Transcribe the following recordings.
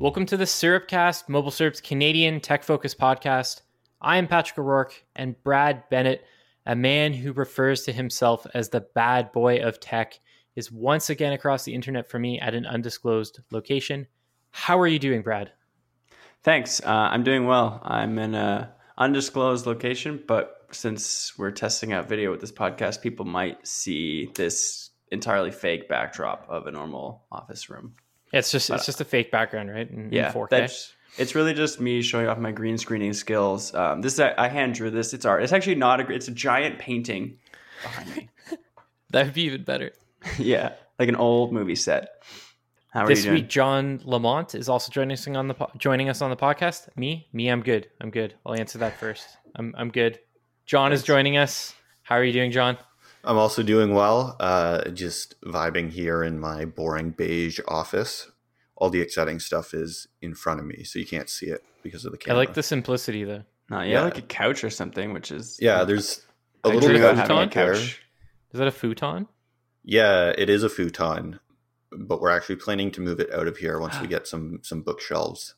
Welcome to the Syrupcast, Mobile Syrup's Canadian tech-focused podcast. I am Patrick O'Rourke, and Brad Bennett, a man who refers to himself as the bad boy of tech, is once again across the internet for me at an undisclosed location. How are you doing, Brad? Thanks. Uh, I'm doing well. I'm in a undisclosed location, but since we're testing out video with this podcast, people might see this entirely fake backdrop of a normal office room. It's just it's just a fake background, right? In, Yeah, in 4K. that's it's really just me showing off my green screening skills. Um, this is I hand drew this. It's art. It's actually not a. It's a giant painting behind me. That would be even better. yeah, like an old movie set. How are This you doing? This week, John Lamont is also joining us on the po- joining us on the podcast. Me, me, I'm good. I'm good. I'll answer that first. I'm I'm good. John is joining us. How are you doing, John? I'm also doing well. Uh, just vibing here in my boring beige office. All the exciting stuff is in front of me, so you can't see it because of the camera. I like the simplicity though. No, yeah, Yeah. like a couch or something, which is Yeah, there's a I little bit of having a futon couch. Is that a futon? Yeah, it is a futon, but we're actually planning to move it out of here once we get some some bookshelves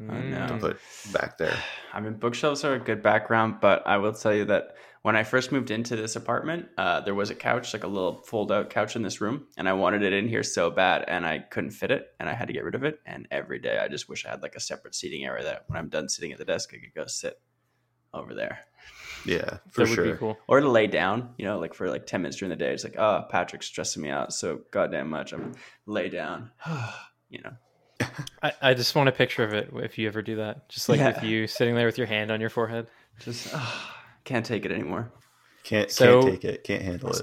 Mm. to put back there. I mean, bookshelves are a good background, but I will tell you that when I first moved into this apartment, uh, there was a couch, like a little fold-out couch in this room, and I wanted it in here so bad, and I couldn't fit it, and I had to get rid of it. And every day, I just wish I had like a separate seating area that when I'm done sitting at the desk, I could go sit over there, Yeah, for that would sure. be cool. or to lay down. You know, like for like ten minutes during the day, it's like, oh, Patrick's stressing me out so goddamn much. I'm lay down. you know, I, I just want a picture of it if you ever do that. Just like Yeah. with you sitting there with your hand on your forehead. just oh, can't take it anymore. Can't So- can't take it. Can't handle it.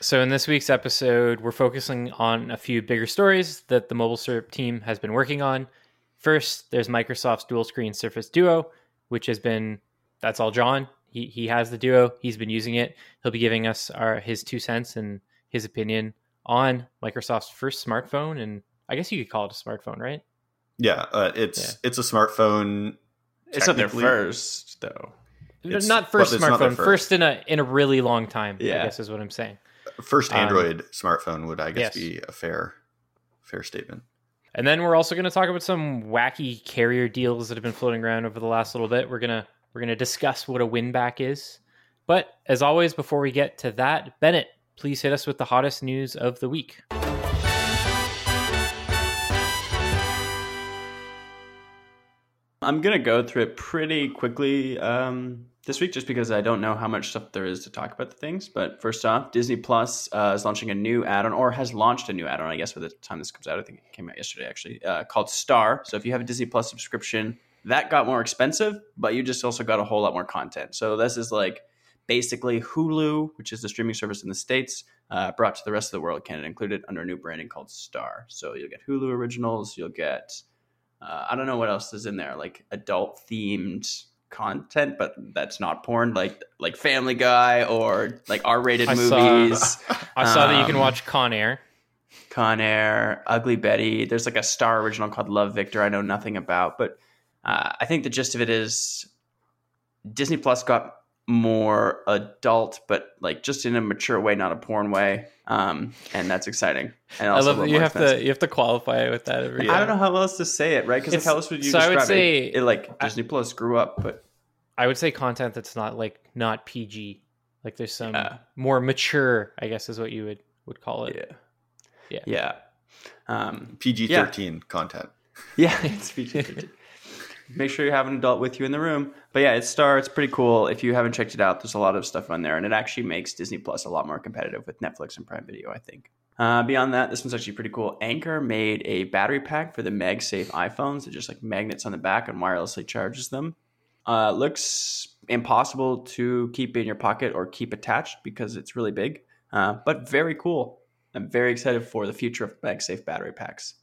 So in this week's episode, we're focusing on a few bigger stories that the Mobile Syrup team has been working on. First, there's Microsoft's dual screen Surface Duo, which has been that's all John. He he has the Duo. He's been using it. He'll be giving us our his two cents and his opinion on Microsoft's first smartphone, and I guess you could call it a smartphone, right? Yeah, uh, it's Yeah. it's a smartphone. It's not their first though. It's- not first well, it's not smartphone, first. first in a in a really long time. I Yeah. guess is what I'm saying. First Um, Android smartphone would I guess yes. be a fair fair statement. And then we're also going to talk about some wacky carrier deals that have been floating around over the last little bit. We're gonna we're gonna discuss what a win back is. But as always, before we get to that, Bennett, please hit us with the hottest news of the week. I'm gonna go through it pretty quickly um, this week, just because I don't know how much stuff there is to talk about the things. But first off, Disney Plus uh, is launching a new add-on, or has launched a new add-on. I guess by the time this comes out, I think it came out yesterday actually, uh, called Star. So if you have a Disney Plus subscription, that got more expensive, but you just also got a whole lot more content. So this is like basically Hulu, which is the streaming service in the states, uh, brought to the rest of the world, Canada included, under a new branding called Star. So you'll get Hulu originals, you'll get uh, I don't know what else is in there, like adult themed content, but that's not porn, like like Family Guy or like R rated I saw- movies, I saw that you can Um, watch Con Air. Con Air, Ugly Betty. There's like a Star original called Love Victor. I know nothing about, but uh, I think the gist of it is Disney Plus got more adult, but like just in a mature way, not a porn way, um, and that's exciting. And I love that you have to you have to qualify it with that every. Year. I don't know how else to say it, right? Because like how else would you so I describe would say- it? It like Disney Plus grew up, but I would say content that's not like not PG. Like there's some Yeah. more mature, I guess is what you would would call it. yeah, Yeah. yeah. Um, PG thirteen content. Yeah, it's PG-13. Make sure you have an adult with you in the room. But yeah, it's Star. It's pretty cool. If you haven't checked it out, there's a lot of stuff on there, and it actually makes Disney Plus a lot more competitive with Netflix and Prime Video. I think. Uh, beyond that, this one's actually pretty cool. Anker made a battery pack for the MagSafe iPhones. They're just like magnets on the back and wirelessly charges them. Uh, looks impossible to keep in your pocket or keep attached because it's really big, uh, but very cool. I'm very excited for the future of MagSafe battery packs.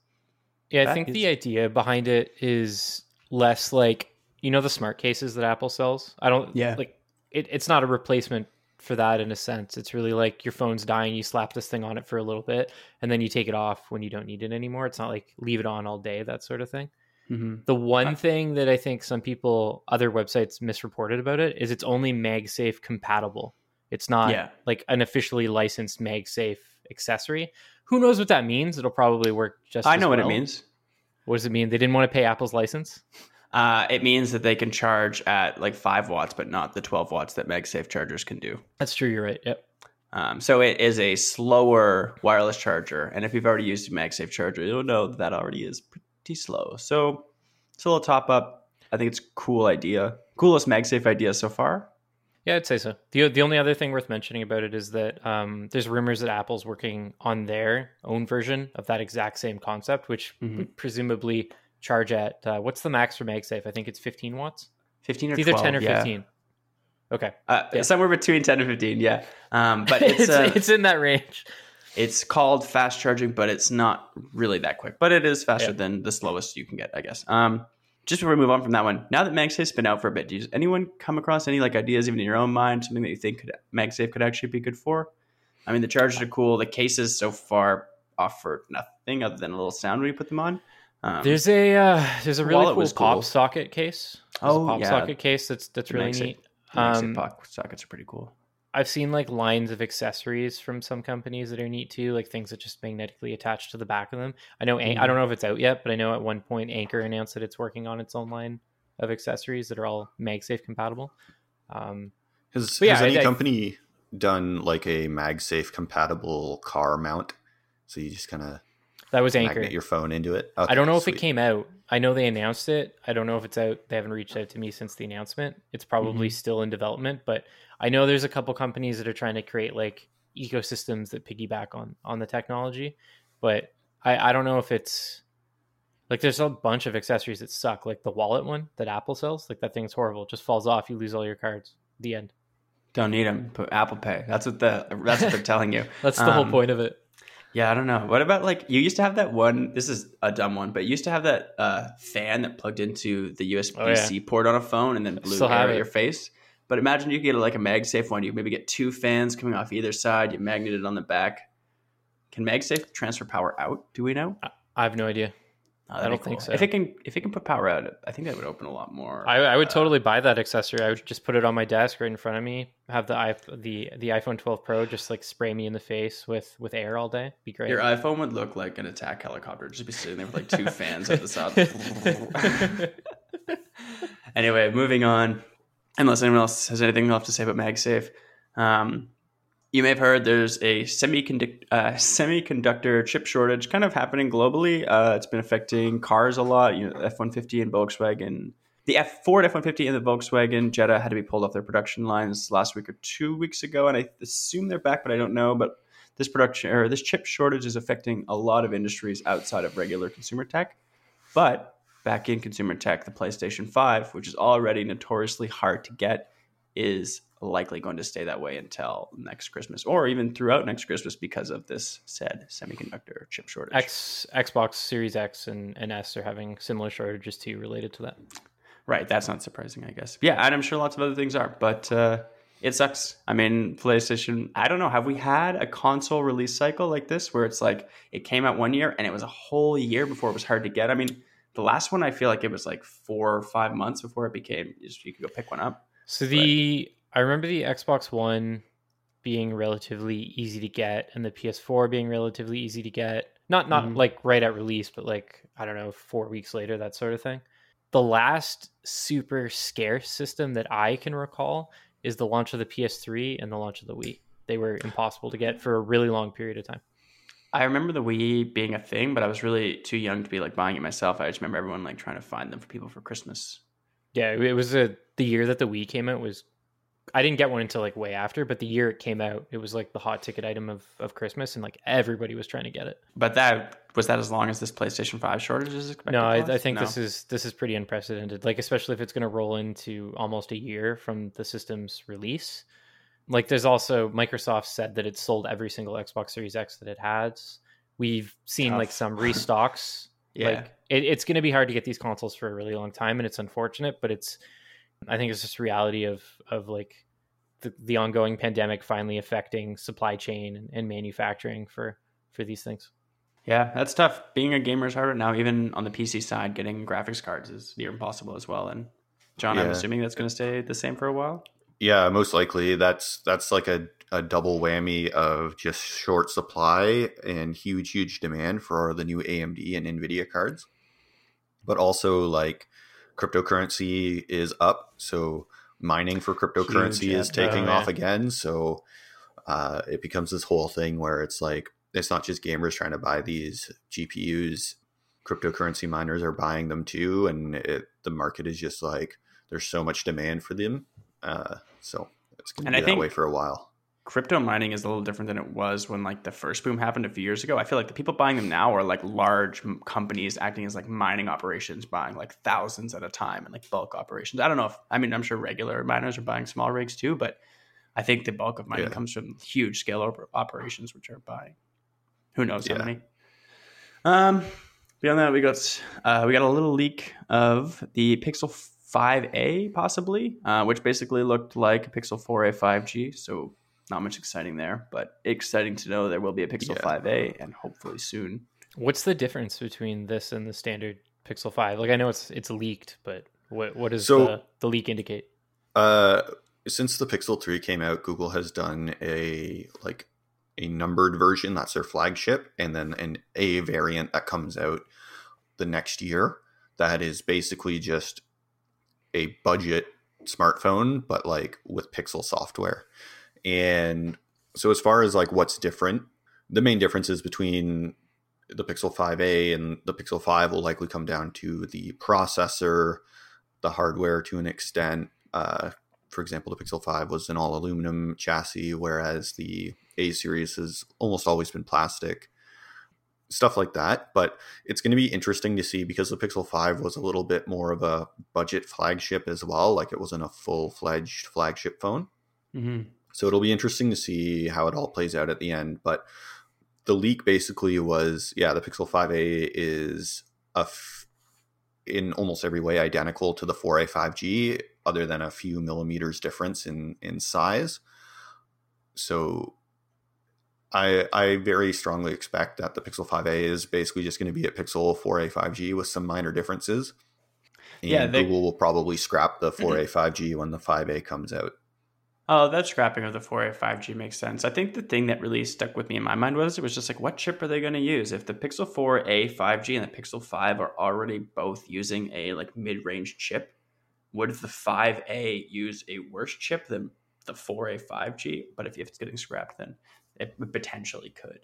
Yeah, I That think is- the idea behind it is less like you know the smart cases that Apple sells. I don't Yeah. like it, it's not a replacement for that in a sense. It's really like your phone's dying, you slap this thing on it for a little bit, and then you take it off when you don't need it anymore. It's not like leave it on all day, that sort of thing. Mm-hmm. The one thing that I think some people, other websites misreported about it is it's only MagSafe compatible. It's not Yeah. like an officially licensed MagSafe accessory. Who knows what that means? It'll probably work just. I know what it means. What does it mean? They didn't want to pay Apple's license. Uh, it means that they can charge at like five watts, but not the 12 watts that MagSafe chargers can do. That's true. You're right. Yep. Um, so it is a slower wireless charger, and if you've already used a MagSafe charger, you'll know that, that already is pretty slow. So it's a little top up. I think it's a cool idea, coolest MagSafe idea so far. Yeah, I'd say so. the The only other thing worth mentioning about it is that um, there's rumors that Apple's working on their own version of that exact same concept, which Mhm. would presumably charge at uh, what's the max for MagSafe? I think it's 15 watts. 15 or It's either 12, 10 or yeah. 15. Okay, Uh, Yeah. Somewhere between 10 and 15, yeah. Um, but it's it's, uh, it's in that range. It's called fast charging, but it's not really that quick. But it is faster Yeah. than the slowest you can get, I guess. Um, just before we move on from that one, now that MagSafe's been out for a bit, does anyone come across any like ideas, even in your own mind, something that you think could MagSafe could actually be good for? I mean, the chargers are cool. The cases so far offer nothing other than a little sound when you put them on. Um, There's a uh, there's a really cool pop cool. socket case. There's Oh, a pop yeah. socket case that's that's really neat. MagSafe Um, pocket sockets are pretty cool. I've seen like lines of accessories from some companies that are neat too, like things that just magnetically attach to the back of them. I know An- I don't know if it's out yet, but I know at one point Anker announced that it's working on its own line of accessories that are all MagSafe compatible. Um, Has, But yeah, has any I- I- company done like a MagSafe compatible car mount? So you just kind of that was Anker. magnet your phone into it. I don't know if it came out. I know they announced it. I don't know if it's out. They haven't reached out to me since the announcement. It's probably Mm-hmm. still in development, but I know there's a couple companies that are trying to create like ecosystems that piggyback on on the technology. But I, I don't know if it's like there's a bunch of accessories that suck, like the wallet one that Apple sells. Like that thing's horrible. It just falls off. You lose all your cards. The end. Don't need them. Put Apple Pay. That's what the that's what they're telling you. That's the whole Um, point of it. Yeah, I don't know. What about like you used to have that one? This is a dumb one, but you used to have that uh, fan that plugged into the USB Oh, yeah. C port on a phone and then blew air at your face. But imagine you get like a MagSafe one. You maybe get two fans coming off either side. You magnet it on the back. Can MagSafe transfer power out? Do we know? I have no idea. Oh, I don't think so. If it can, if it can put power out, I think that would open a lot more. I, I would uh, totally buy that accessory. I would just put it on my desk right in front of me. Have the the the iPhone 12 Pro just like spray me in the face with with air all day. Be great. Your iPhone would look like an attack helicopter. Just be sitting there with like two fans at the side. anyway, moving on. Unless anyone else has anything left to say about MagSafe, um, you may have heard there's a semiconductor uh, semiconductor chip shortage kind of happening globally. Uh, it's been affecting cars a lot. You know, F one fifty and Volkswagen. The F Ford F one fifty and the Volkswagen Jetta had to be pulled off their production lines last week or two weeks ago, and I assume they're back, but I don't know. But this production or this chip shortage is affecting a lot of industries outside of regular consumer tech. But back in consumer tech, the PlayStation 5, which is already notoriously hard to get, is likely going to stay that way until next Christmas or even throughout next Christmas because of this said semiconductor chip shortage. X Xbox Series X and, and S are having similar shortages too related to that. Right, that's not surprising, I guess. Yeah, and I'm sure lots of other things are, but uh, it sucks. I mean, PlayStation, I don't know, have we had a console release cycle like this where it's like it came out one year and it was a whole year before it was hard to get? I mean, the last one I feel like it was like four or five months before it became you could go pick one up. So the I remember the Xbox One being relatively easy to get and the PS4 being relatively easy to get. Not not Mhm. like right at release, but like I don't know, 4 weeks later that sort of thing. The last super scarce system that I can recall is the launch of the PS3 and the launch of the Wii. They were impossible to get for a really long period of time. I remember the Wii being a thing, but I was really too young to be like buying it myself. I just remember everyone like trying to find them for people for Christmas. Yeah, it was a the year that the Wii came out was I didn't get one until like way after, but the year it came out, it was like the hot ticket item of, of Christmas, and like everybody was trying to get it. But that was that as long as this PlayStation Five shortage is expected. No, I. I think No. this is this is pretty unprecedented. Like especially if it's going to roll into almost a year from the system's release. Like there's also Microsoft said that it sold every single Xbox Series X that it has. We've seen Tough. like some restocks. Yeah. Like it, it's going to be hard to get these consoles for a really long time, and it's unfortunate, but it's I think it's just reality of of like the, the ongoing pandemic finally affecting supply chain and, and manufacturing for for these things. Yeah, that's tough. Being a gamer is hard right now. Even on the PC side, getting graphics cards is near impossible as well. And John, I'm assuming that's going to stay the same for a while. Yeah, most likely that's that's like a, a double whammy of just short supply and huge, huge demand for the new AMD and NVIDIA cards. But also like cryptocurrency is up. So mining for cryptocurrency Huge, is yeah. taking Oh, off yeah. again. So uh, it becomes this whole thing where it's like it's not just gamers trying to buy these GPUs. Cryptocurrency miners are buying them too, and it, the market is just like there's so much demand for them. Uh, so it's going to be I that think- way for a while. Crypto mining is a little different than it was when like the first boom happened a few years ago. I feel like the people buying them now are like large companies acting as like mining operations, buying like thousands at a time and like bulk operations. I don't know if I mean I'm sure regular miners are buying small rigs too, but I think the bulk of mining Yeah. comes from huge scale op- operations which are buying. Who knows how Yeah. many? Um, beyond that, we got uh, we got a little leak of the Pixel 5a, possibly, uh, which basically looked like a Pixel 4a 5G. So not much exciting there, but exciting to know there will be a Pixel Yeah. 5a and hopefully soon. What's the difference between this and the standard Pixel Five? Like I know it's it's leaked, but what what does So- the, the leak indicate? Uh, since the Pixel 3 came out, Google has done a like a numbered version that's their flagship, and then an A variant that comes out the next year. That is basically just a budget smartphone, but like with Pixel software. And so, as far as like what's different, the main differences between the Pixel 5a and the Pixel 5 will likely come down to the processor, the hardware to an extent. Uh, for example, the Pixel 5 was an all aluminum chassis, whereas the A series has almost always been plastic. Stuff like that. But it's going to be interesting to see because the Pixel 5 was a little bit more of a budget flagship as well. Like it wasn't a full fledged flagship phone. Mm-hmm. So it'll be interesting to see how it all plays out at the end. But the leak basically was yeah, the Pixel 5a is a f- in almost every way identical to the 4a 5G, other than a few millimeters difference in in size. So I I very strongly expect that the Pixel 5a is basically just going to be a Pixel 4a 5G with some minor differences. And Yeah, they- Google will probably scrap the mm-hmm. 4a 5G when the 5a comes out. Oh, that scrapping of the 4A 5G makes sense. I think the thing that really stuck with me in my mind was it was just like, what chip are they going to use? If the Pixel 4A 5G and the Pixel 5 are already both using a like mid-range chip, would the 5A use a worse chip than the 4A 5G? But if it's getting scrapped, then it potentially could.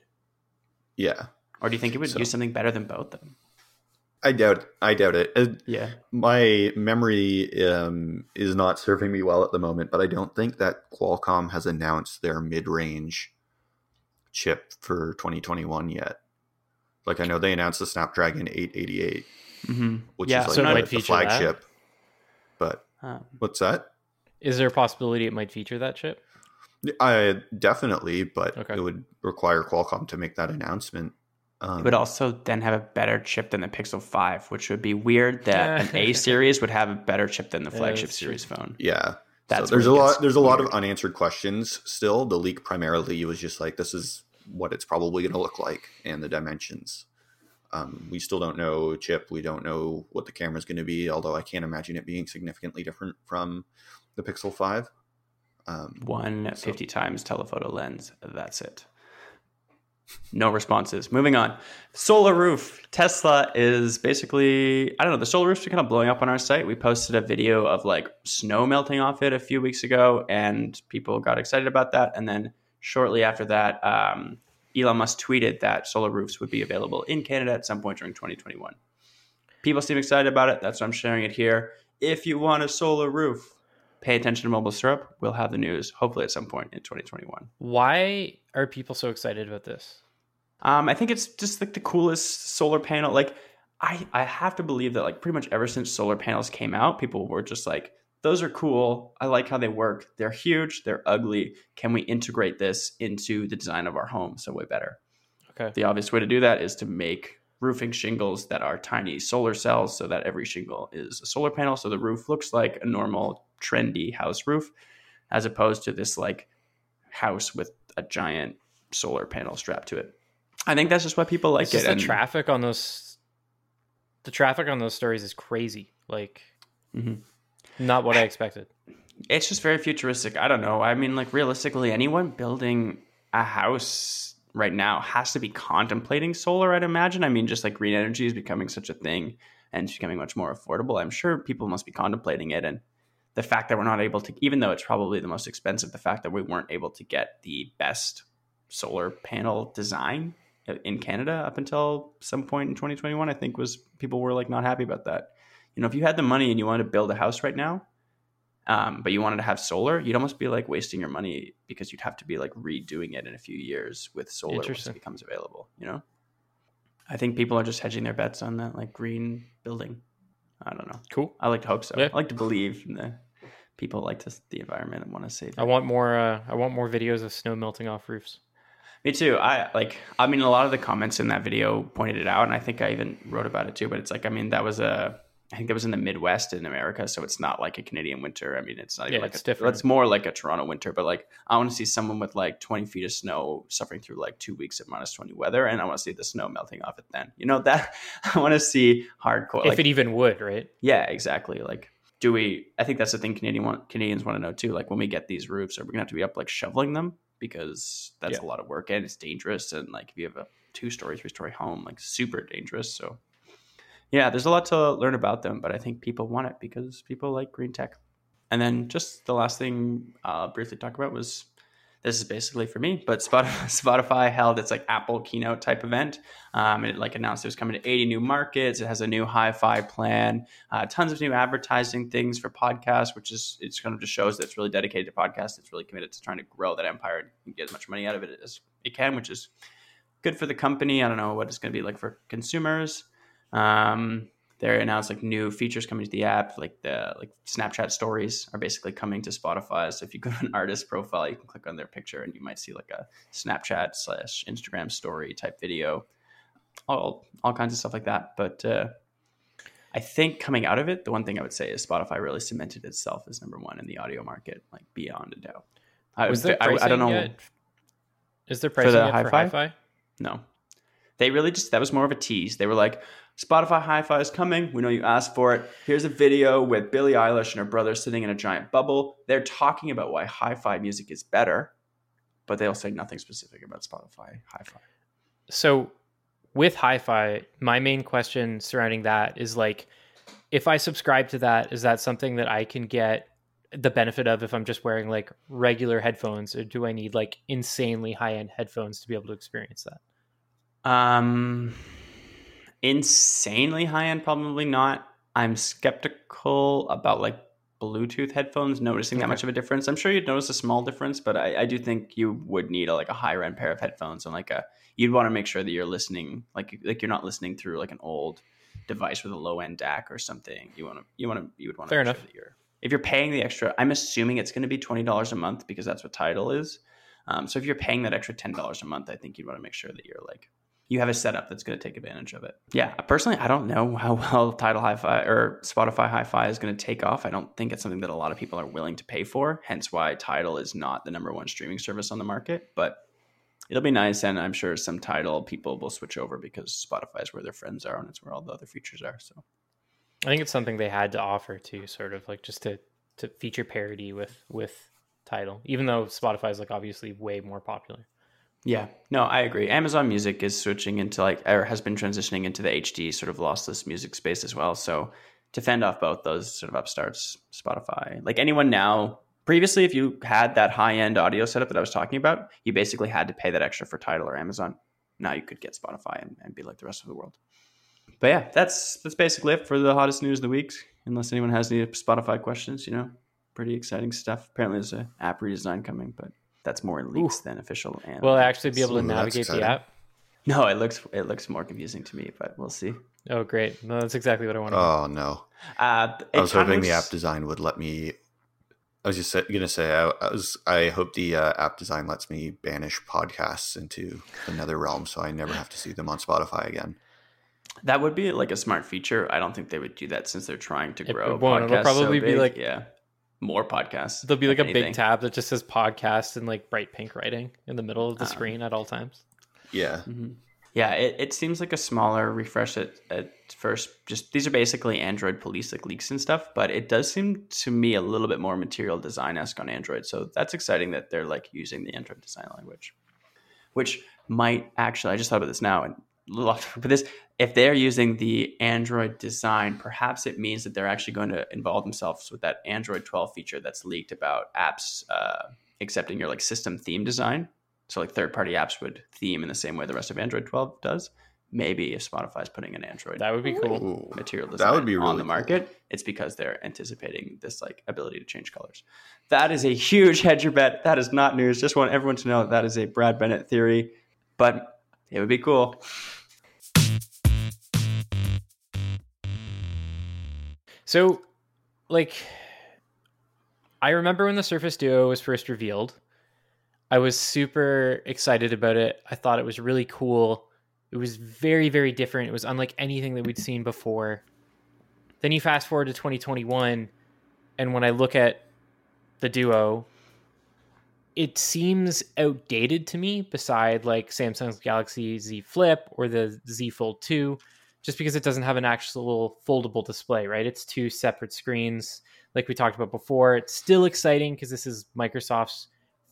Yeah. Or do you think it would So- use something better than both of them? I doubt. I doubt it. Uh, Yeah. my memory um, is not serving me well at the moment, but I don't think that Qualcomm has announced their mid-range chip for 2021 yet. Like I know they announced the Snapdragon 888, Mm-hmm. which Yeah, is like so it the, might the feature that? flagship. But Um, what's that? Is there a possibility it might feature that chip? I definitely, but Okay. it would require Qualcomm to make that announcement. Um, It would also then have a better chip than the Pixel 5, which would be weird that an A series would have a better chip than the flagship series phone. Yeah. That's so there's a lot gets there's a lot of unanswered questions still. The leak primarily was just like this is what it's probably going to look like and the dimensions. Um, we still don't know chip. We don't know what the camera is going to be. Although I can't imagine it being significantly different from the Pixel Five. Um, One 50 times telephoto lens. That's it. No responses. Moving on. Solar roof. Tesla is basically, I don't know, the solar roofs are kind of blowing up on our site. We posted a video of like snow melting off it a few weeks ago, and people got excited about that. And then shortly after that, um, Elon Musk tweeted that solar roofs would be available in Canada at some point during 2021. People seem excited about it. That's why I'm sharing it here. If you want a solar roof, pay attention to mobile syrup. We'll have the news hopefully at some point in 2021. Why are people so excited about this? Um, I think it's just like the coolest solar panel. Like I, I have to believe that like pretty much ever since solar panels came out, people were just like, those are cool. I like how they work. They're huge. They're ugly. Can we integrate this into the design of our home so way better? Okay. The obvious way to do that is to make roofing shingles that are tiny solar cells so that every shingle is a solar panel. So the roof looks like a normal, trendy house roof, as opposed to this like house with a giant solar panel strapped to it. I think that's just why people like It's it. the and- traffic on those the traffic on those stories is crazy. Like mm-hmm. not what I expected. it's just very futuristic. I don't know. I mean, like realistically, anyone building a house right now has to be contemplating solar. I'd imagine. I mean, just like green energy is becoming such a thing and it's becoming much more affordable. I'm sure people must be contemplating it. And the fact that we're not able to, even though it's probably the most expensive, the fact that we weren't able to get the best solar panel design in Canada up until some point in 2021, I think was people were like not happy about that. You know, if you had the money and you wanted to build a house right now, um, but you wanted to have solar, you'd almost be like wasting your money because you'd have to be like redoing it in a few years with solar once it becomes available. You know, I think people are just hedging their bets on that like green building. I don't know. Cool. I like to hope so. Yeah. I like to believe the people like to the environment and want to save. I want more uh I want more videos of snow melting off roofs. Me too. I like. I mean, a lot of the comments in that video pointed it out, and I think I even wrote about it too. But it's like, I mean, that was a. I think that was in the Midwest in America, so it's not like a Canadian winter. I mean, it's not even Yeah, like it's a, different. It's more like a Toronto winter. But like, I want to see someone with like twenty feet of snow suffering through like two weeks of minus twenty weather, and I want to see the snow melting off it. Then you know that I want to see hardcore. if like, it even would, right? yeah, exactly. Like, do we? I think that's the thing Canadian want, Canadians want to know too. Like, when we get these roofs, are we gonna have to be up like shoveling them because that's Yeah. a lot of work and it's dangerous. And like, if you have a two story, three story home, like super dangerous. So, yeah, there's a lot to learn about them, but I think people want it because people like green tech. And then just the last thing I'll briefly talk about was this is basically for me, but Spotify, Spotify held its like Apple keynote type event. Um, it like announced it was coming to 80 new markets. It has a new hi-fi plan, uh, tons of new advertising things for podcasts, which is it's kind of just shows that it's really dedicated to podcasts. It's really committed to trying to grow that empire and get as much money out of it as it can, which is good for the company. I don't know what it's going to be like for consumers. Um, they announced like new features coming to the app, like the like Snapchat stories are basically coming to Spotify. So if you go to an artist profile, you can click on their picture and you might see like a Snapchat slash Instagram story type video, all all kinds of stuff like that. But uh, I think coming out of it, the one thing I would say is Spotify really cemented itself as number one in the audio market, like beyond a doubt. I, Was there I, I don't know. yet? Is there pricing the yet for hi-fi? hi-fi? No. They really just, that was more of a tease. They were like, Spotify Hi Fi is coming. We know you asked for it. Here's a video with Billie Eilish and her brother sitting in a giant bubble. They're talking about why hi fi music is better, but they'll say nothing specific about Spotify Hi Fi. So with hi-fi, my main question surrounding that is like if I subscribe to that, is that something that I can get the benefit of if I'm just wearing like regular headphones or do I need like insanely high-end headphones to be able to experience that? Um, insanely high end, probably not. I'm skeptical about like Bluetooth headphones noticing that much of a difference. I'm sure you'd notice a small difference, but I, I do think you would need a, like a higher end pair of headphones and like a you'd want to make sure that you're listening like like you're not listening through like an old device with a low end DAC or something. You want to you want to you would want to Fair enough. sure you're if you're paying the extra. I'm assuming it's going to be twenty dollars a month because that's what Tidal is. Um, so if you're paying that extra ten dollars a month, I think you'd want to make sure that you're like you have a setup that's going to take advantage of it. Yeah, personally, I don't know how well Tidal Hi-Fi or Spotify Hi-Fi is going to take off. I don't think it's something that a lot of people are willing to pay for. Hence, why Tidal is not the number one streaming service on the market. But it'll be nice, and I'm sure some Tidal people will switch over because Spotify is where their friends are, and it's where all the other features are. So I think it's something they had to offer to sort of like just to to feature parity with with Tidal, even though Spotify is like obviously way more popular. Yeah, no, I agree. Amazon Music is switching into like, or has been transitioning into the HD sort of lossless music space as well. So to fend off both those sort of upstarts, Spotify, like anyone now, previously, if you had that high end audio setup that I was talking about, you basically had to pay that extra for Tidal or Amazon. Now you could get Spotify and, and be like the rest of the world. But yeah, that's that's basically it for the hottest news of the week. Unless anyone has any Spotify questions, you know, pretty exciting stuff. Apparently, there's an app redesign coming, but that's more leaks Ooh. than official. Will I actually be able to Ooh, navigate the app? No, it looks it looks more confusing to me, but we'll see. Oh, great! No, that's exactly what I wanted. Oh no! Uh, I was hoping looks... the app design would let me. I was just gonna say I, I was. I hope the uh, app design lets me banish podcasts into another realm, so I never have to see them on Spotify again. That would be like a smart feature. I don't think they would do that since they're trying to grow. It won't. It'll probably so be like yeah, more podcasts. There'll be like a anything. big tab that just says podcast in like bright pink writing in the middle of the uh, screen at all times. Yeah. Mm-hmm. Yeah, it, it seems like a smaller refresh at, at first. Just these are basically Android police like leaks and stuff, but it does seem to me a little bit more material design esque on Android. So that's exciting that they're like using the Android design language, which might actually. I just thought about this now and but this if they're using the Android design, perhaps it means that they're actually going to involve themselves with that Android 12 feature that's leaked about apps uh, accepting your like system theme design. So like third party apps would theme in the same way the rest of Android 12 does. Maybe if Spotify is putting an Android that would be cool material design that would be really on the market, cool. it's because they're anticipating this like ability to change colors. That is a huge hedger bet. That is not news. Just want everyone to know that, that is a Brad Bennett theory, but it would be cool. So, like, I remember when the Surface Duo was first revealed I was super excited about it. I thought it was really cool. It was very, very different. It was unlike anything that we'd seen before. Then you fast forward to 2021, and when I look at the Duo, it seems outdated to me beside like Samsung's Galaxy Z Flip or the Z Fold 2, just because it doesn't have an actual foldable display, right? It's two separate screens, like we talked about before. It's still exciting because this is Microsoft's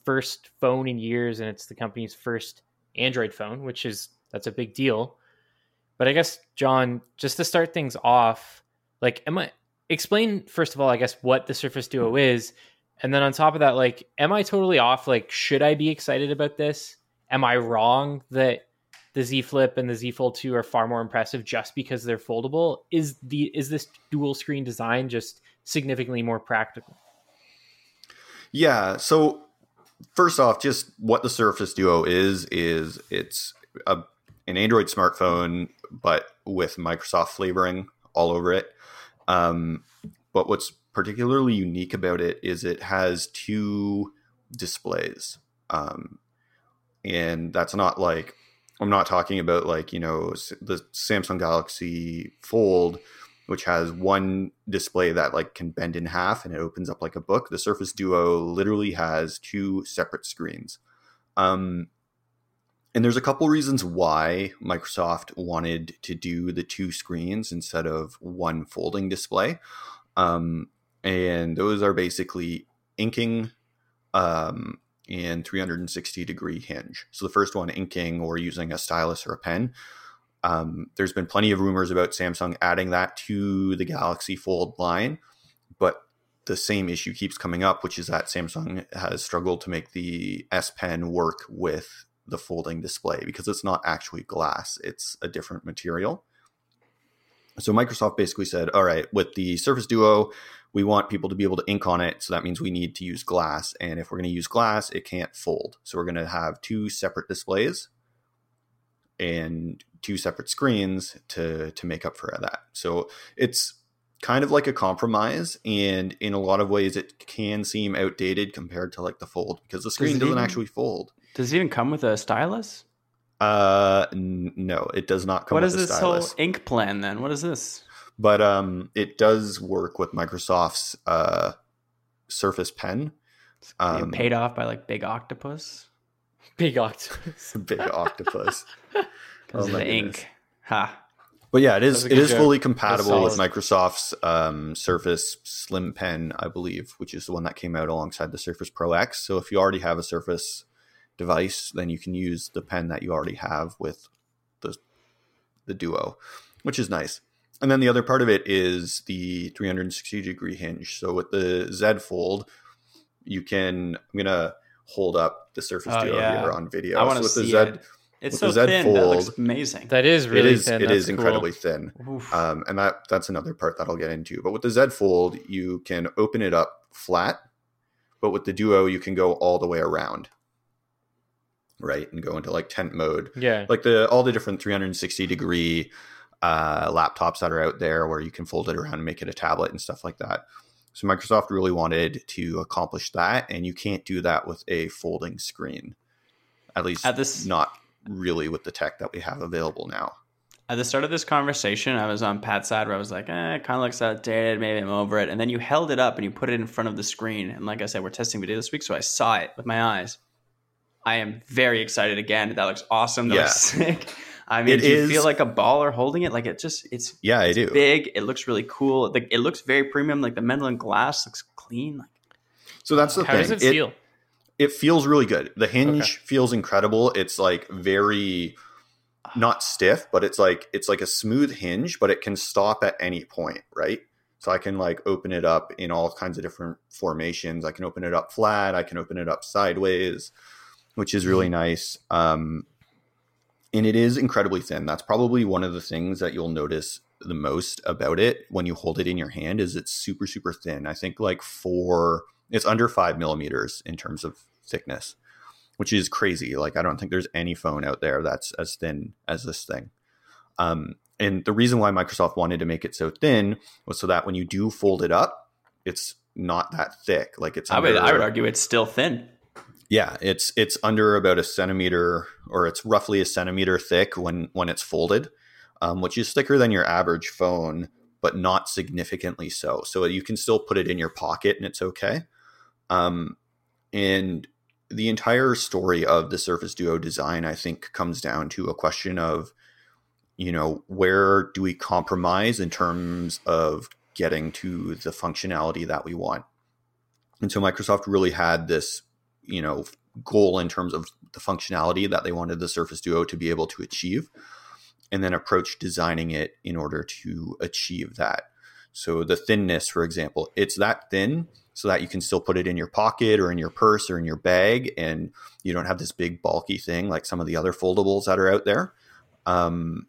first phone in years and it's the company's first Android phone, which is that's a big deal. But I guess John, just to start things off, like am I explain first of all, I guess what the Surface Duo is, and then on top of that, like am I totally off? Like should I be excited about this? Am I wrong that the Z Flip and the Z Fold 2 are far more impressive just because they're foldable? Is the is this dual screen design just significantly more practical? Yeah, so first off, just what the Surface Duo is is it's a, an Android smartphone, but with Microsoft flavoring all over it. Um, but what's particularly unique about it is it has two displays, um, and that's not like I'm not talking about like you know the Samsung Galaxy Fold which has one display that like can bend in half and it opens up like a book. The Surface Duo literally has two separate screens. Um, and there's a couple reasons why Microsoft wanted to do the two screens instead of one folding display. Um, and those are basically inking um, and 360 degree hinge. So the first one, inking or using a stylus or a pen. Um, there's been plenty of rumors about Samsung adding that to the Galaxy Fold line, but the same issue keeps coming up, which is that Samsung has struggled to make the S Pen work with the folding display because it's not actually glass, it's a different material. So Microsoft basically said, all right, with the Surface Duo, we want people to be able to ink on it. So that means we need to use glass. And if we're going to use glass, it can't fold. So we're going to have two separate displays and two separate screens to to make up for that. So it's kind of like a compromise and in a lot of ways it can seem outdated compared to like the fold because the screen does not actually fold. Does it even come with a stylus? Uh n- no, it does not come what with is a this whole ink plan then? What is this? But um it does work with Microsoft's uh Surface Pen. Um, paid off by like Big Octopus. Big Octopus. Big Octopus. because oh, the ink. Ha. But yeah, it is it is joke. fully compatible with Microsoft's um, Surface Slim Pen, I believe, which is the one that came out alongside the Surface Pro X. So if you already have a Surface device, then you can use the pen that you already have with the the Duo, which is nice. And then the other part of it is the 360 degree hinge. So with the Z Fold, you can. I'm gonna hold up the Surface oh, Duo yeah. here on video. I want to so see the Z, it. It's so thin. Fold, that looks amazing. That is really it is, thin. It is incredibly cool. thin, um, and that that's another part that I'll get into. But with the Z Fold, you can open it up flat, but with the Duo, you can go all the way around, right, and go into like tent mode. Yeah. Like the all the different 360 degree uh, laptops that are out there, where you can fold it around and make it a tablet and stuff like that. So Microsoft really wanted to accomplish that, and you can't do that with a folding screen. At least, At this- not really with the tech that we have available now. At the start of this conversation, I was on Pat's side where I was like, eh, it kind of looks outdated. Maybe I'm over it. And then you held it up and you put it in front of the screen. And like I said, we're testing video this week, so I saw it with my eyes. I am very excited again. That looks awesome. That Yeah. looks sick. I mean, It do you feel like a baller holding it? Like it just, it's Yeah, I do. big. It looks really cool. Like it looks very premium. Like the metal and glass looks clean. Like So that's the How thing. does it feel? it feels really good. The hinge Okay. feels incredible. It's like very not stiff, but it's like it's like a smooth hinge, but it can stop at any point, right? So I can like open it up in all kinds of different formations. I can open it up flat, I can open it up sideways, which is really nice. Um and it is incredibly thin. That's probably one of the things that you'll notice the most about it when you hold it in your hand is it's super super thin. I think like four, it's under five millimeters in terms of thickness, which is crazy. Like I don't think there's any phone out there that's as thin as this thing. Um, and the reason why Microsoft wanted to make it so thin was so that when you do fold it up, it's not that thick. Like it's I would, I would argue it's still thin. Yeah, it's it's under about a centimeter, or it's roughly a centimeter thick when when it's folded, um, which is thicker than your average phone, but not significantly so. So you can still put it in your pocket and it's okay. Um, and the entire story of the Surface Duo design, I think, comes down to a question of, you know, where do we compromise in terms of getting to the functionality that we want? And so Microsoft really had this you know goal in terms of the functionality that they wanted the Surface Duo to be able to achieve, and then approach designing it in order to achieve that. So the thinness, for example, it's that thin so that you can still put it in your pocket or in your purse or in your bag, and you don't have this big bulky thing like some of the other foldables that are out there. Um,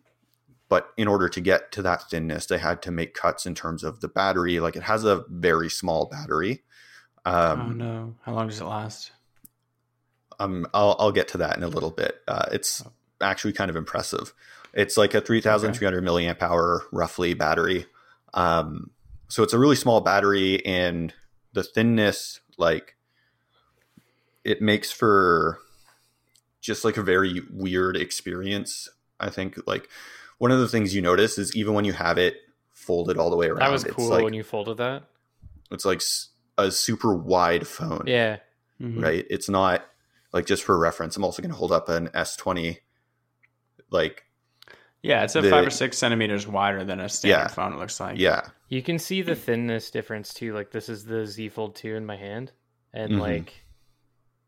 but in order to get to that thinness, they had to make cuts in terms of the battery. Like it has a very small battery. Um, oh no! How long does it last? Um, I'll, I'll get to that in a little bit. Uh, it's actually kind of impressive. It's like a 3,300 milliamp hour roughly battery. Um, so it's a really small battery, and the thinness, like, it makes for just like a very weird experience. I think, like, one of the things you notice is even when you have it folded all the way around, That was it's cool like, when you folded that. it's like a super wide phone Yeah. Mhm. right? It's not like just for reference. I'm also going to hold up an S20. Like, Yeah, it's a The- five or six centimeters wider than a standard Yeah. phone. It looks like. yeah, You can see the thinness difference too. Like this is the Z Fold 2 in my hand. And Mhm. like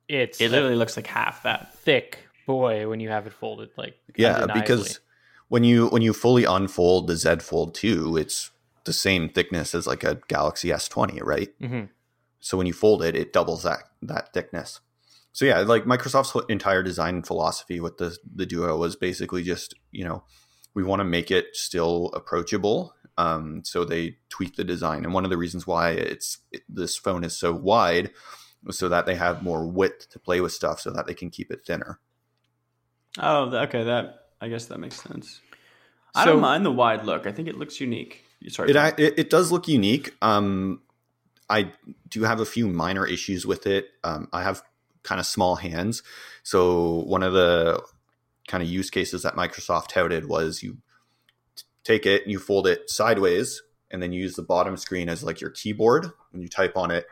it's it literally looks like half that. thick boy when you have it folded. Like yeah, because when you when you fully unfold the Z Fold 2, it's the same thickness as like a Galaxy S20, right? Mhm. So when you fold it, it doubles that that thickness. So yeah, like Microsoft's entire design philosophy with the the Duo was basically just you know we want to make it still approachable. Um, so they tweaked the design, and one of the reasons why it's it, this phone is so wide was so that they have more width to play with stuff, so that they can keep it thinner. Oh, okay. That I guess that makes sense. I don't mind the wide look. I think it looks unique. Sorry. It, it it does look unique. Um, I do have a few minor issues with it. Um, I have kind of small hands, so one of the kind of use cases that Microsoft touted was you take it and you fold it sideways, and then you use the bottom screen as like your keyboard and you type on it,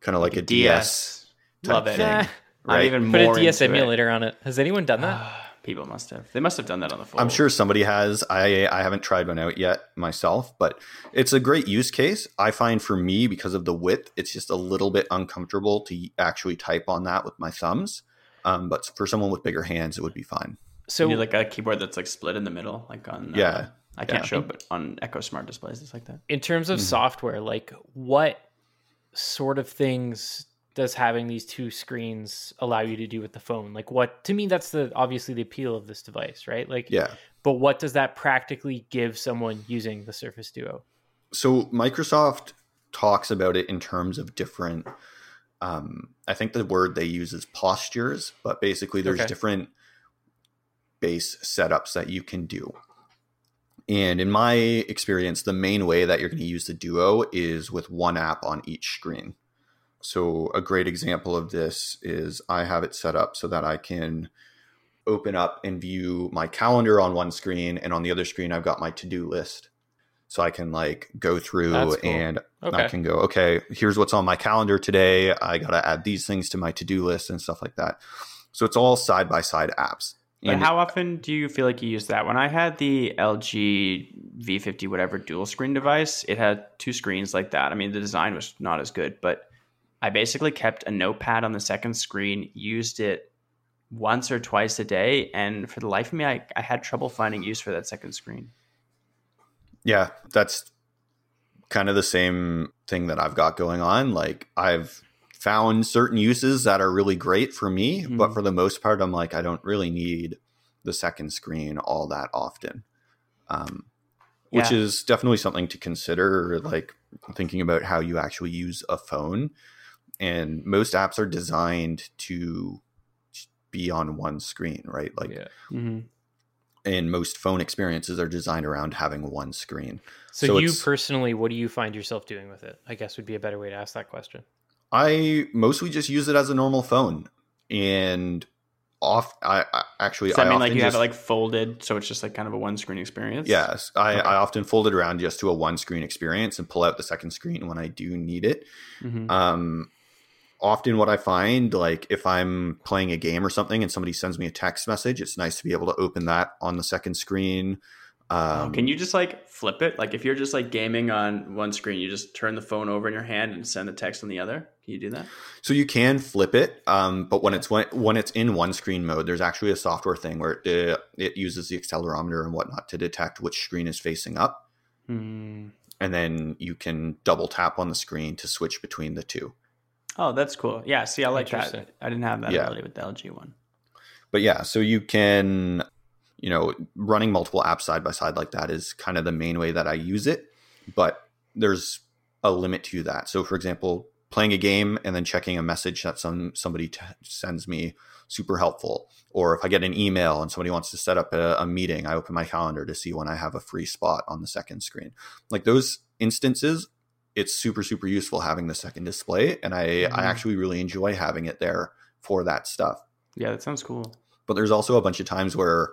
kind of like, a DS. type Love it. thing, Nah. I'm right? even Put a DS into it. emulator on it. Has anyone done that? People must have. They must have done that on the phone. I'm sure somebody has. I I haven't tried one out yet myself, but it's a great use case. I find for me because of the width, it's just a little bit uncomfortable to actually type on that with my thumbs. Um, but for someone with bigger hands, it would be fine. so you need like a keyboard that's like split in the middle, like on. uh, Yeah. I can't Yeah. show, but on Echo Smart displays, it's like that. in terms Mm-hmm. of software, like what sort of things does having these two screens allow you to do with the phone? Like what to me that's the obviously the appeal of this device, right? Like Yeah. but what does that practically give someone using the Surface Duo? So Microsoft talks about it in terms of different. Um, I think the word they use is postures, but basically there's Okay. different base setups that you can do. And in my experience, the main way that you're going to use the Duo is with one app on each screen. So, a great example of this is I have it set up so that I can open up and view my calendar on one screen, and on the other screen, I've got my to do list. So I can like go through cool. and I can go, okay, here's what's on my calendar today. I got to add these things to my to do list and stuff like that. So it's all side by side apps. But And how often do you feel like you use that? When I had the LG V50 whatever dual screen device, it had two screens like that. I mean, the design was not as good, but I basically kept a notepad on the second screen, used it once or twice a day, and for the life of me, I, I had trouble finding use for that second screen. yeah, that's kind of the same thing that I've got going on. Like I've found certain uses that are really great for me, but Mhm. for the most part, I'm like, I don't really need the second screen all that often. Um, which Yeah. is definitely something to consider, like thinking about how you actually use a phone. And most apps are designed to be on one screen, right? Like, yeah. Mm-hmm. and most phone experiences are designed around having one screen. So, So you personally, what do you find yourself doing with it? I guess would be a better way to ask that question. I mostly just use it as a normal phone, and off. I, I actually Does that I mean like often you have it like folded, so it's just like kind of a one screen experience? Yes, I, Okay. I often fold it around just to a one screen experience and pull out the second screen when I do need it. Mhm. Um, often, what I find, like if I'm playing a game or something and somebody sends me a text message, it's nice to be able to open that on the second screen. Um, Oh, Can you just like flip it? Like if you're just like gaming on one screen, you just turn the phone over in your hand and send the text on the other. Can you do that? So you can flip it, um, but when it's when, when it's in one screen mode, there's actually a software thing where it, uh, it uses the accelerometer and whatnot to detect which screen is facing up, Hmm. and then you can double tap on the screen to switch between the two. Oh, that's cool. Yeah. See, I like that. I didn't have that Yeah. ability with the LG one. But yeah, so you can, you know, running multiple apps side by side like that is kind of the main way that I use it. But there's a limit to that. So, for example, playing a game and then checking a message that some somebody t- sends me super helpful. Or if I get an email and somebody wants to set up a, a meeting, I open my calendar to see when I have a free spot on the second screen. Like those instances, it's super super useful having the second display, and I Mhm. I actually really enjoy having it there for that stuff Yeah, that sounds cool. but there's also a bunch of times where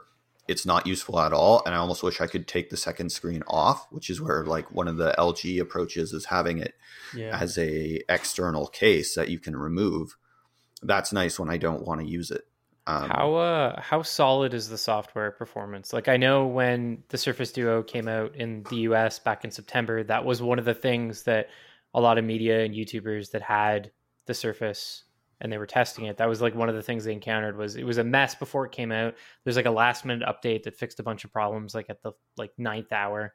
it's not useful at all and i almost wish i could take the second screen off which is where like one of the lg approaches is having it Yeah. as a external case that you can remove that's nice when i don't want to use it um, how uh how solid is the software performance? Like I know when the Surface Duo came out in the US back in September, that was one of the things that a lot of media and YouTubers that had the Surface and they were testing it. That was like one of the things they encountered was it was a mess before it came out. There's like a last minute update that fixed a bunch of problems like at the like ninth hour.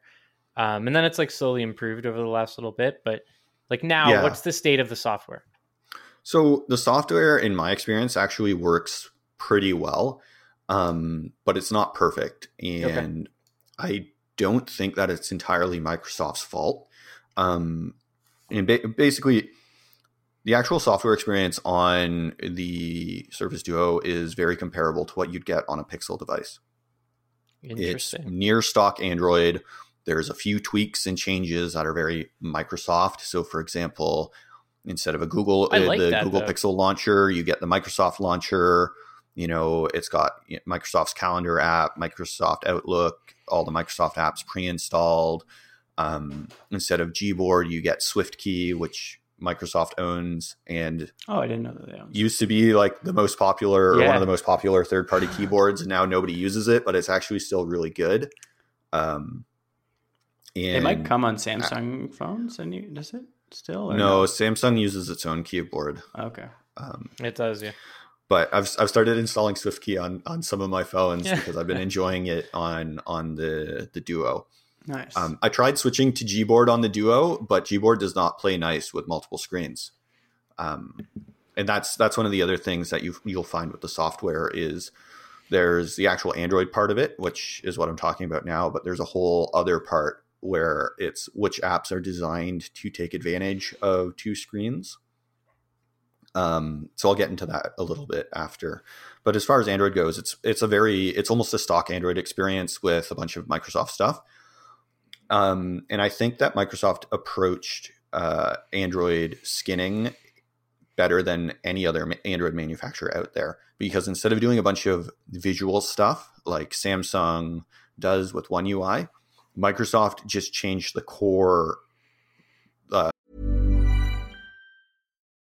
Um, and then it's like slowly improved over the last little bit, but like now Yeah. what's the state of the software? So the software, in my experience, actually works pretty well, um, but it's not perfect, and I don't think that it's entirely Microsoft's fault. Um, and ba- basically, the actual software experience on the Surface Duo is very comparable to what you'd get on a Pixel device. It's Interesting. near stock Android. There's a few tweaks and changes that are very Microsoft. So, for example, instead of a Google, uh, like the that, Google though. Pixel launcher, you get the Microsoft launcher. You know, it's got Microsoft's calendar app, Microsoft Outlook, all the Microsoft apps pre-installed. Um, instead of Gboard, you get SwiftKey, which Microsoft owns, and oh, I didn't know that they owned. used to be like the most popular or one of the most popular third party keyboards and now nobody uses it but it's actually still really good um and it might come on Samsung phones, and you does it still? or no samsung uses its own keyboard Okay. um, It does, yeah. But I've, I've started installing SwiftKey on on some of my phones Yeah. because i've been enjoying it on on the the duo Nice. um, i tried switching to gboard on the duo but gboard does not play nice with multiple screens um, and that's that's one of the other things that you you'll find with the software is there's the actual Android part of it, which is what I'm talking about now, but there's a whole other part where it's which apps are designed to take advantage of two screens. Um, so I'll get into that a little bit after. But as far as Android goes, it's it's a very it's almost a stock Android experience with a bunch of Microsoft stuff. Um, and I think that Microsoft approached uh, Android skinning better than any other Android manufacturer out there because instead of doing a bunch of visual stuff like Samsung does with One UI, Microsoft just changed the core. Uh,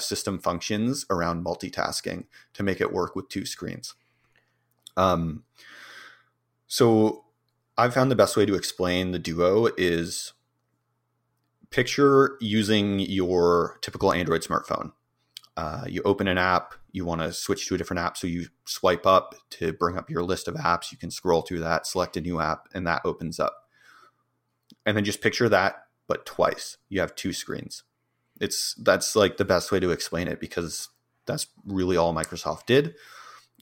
System functions around multitasking to make it work with two screens. Um, so I've found the best way to explain the Duo is picture using your typical Android smartphone. Uh, you open an app, you want to switch to a different app, so you swipe up to bring up your list of apps. You can scroll through that, select a new app, and that opens up. And then just picture that, but twice. You have two screens. It's that's like the best way to explain it because that's really all Microsoft did.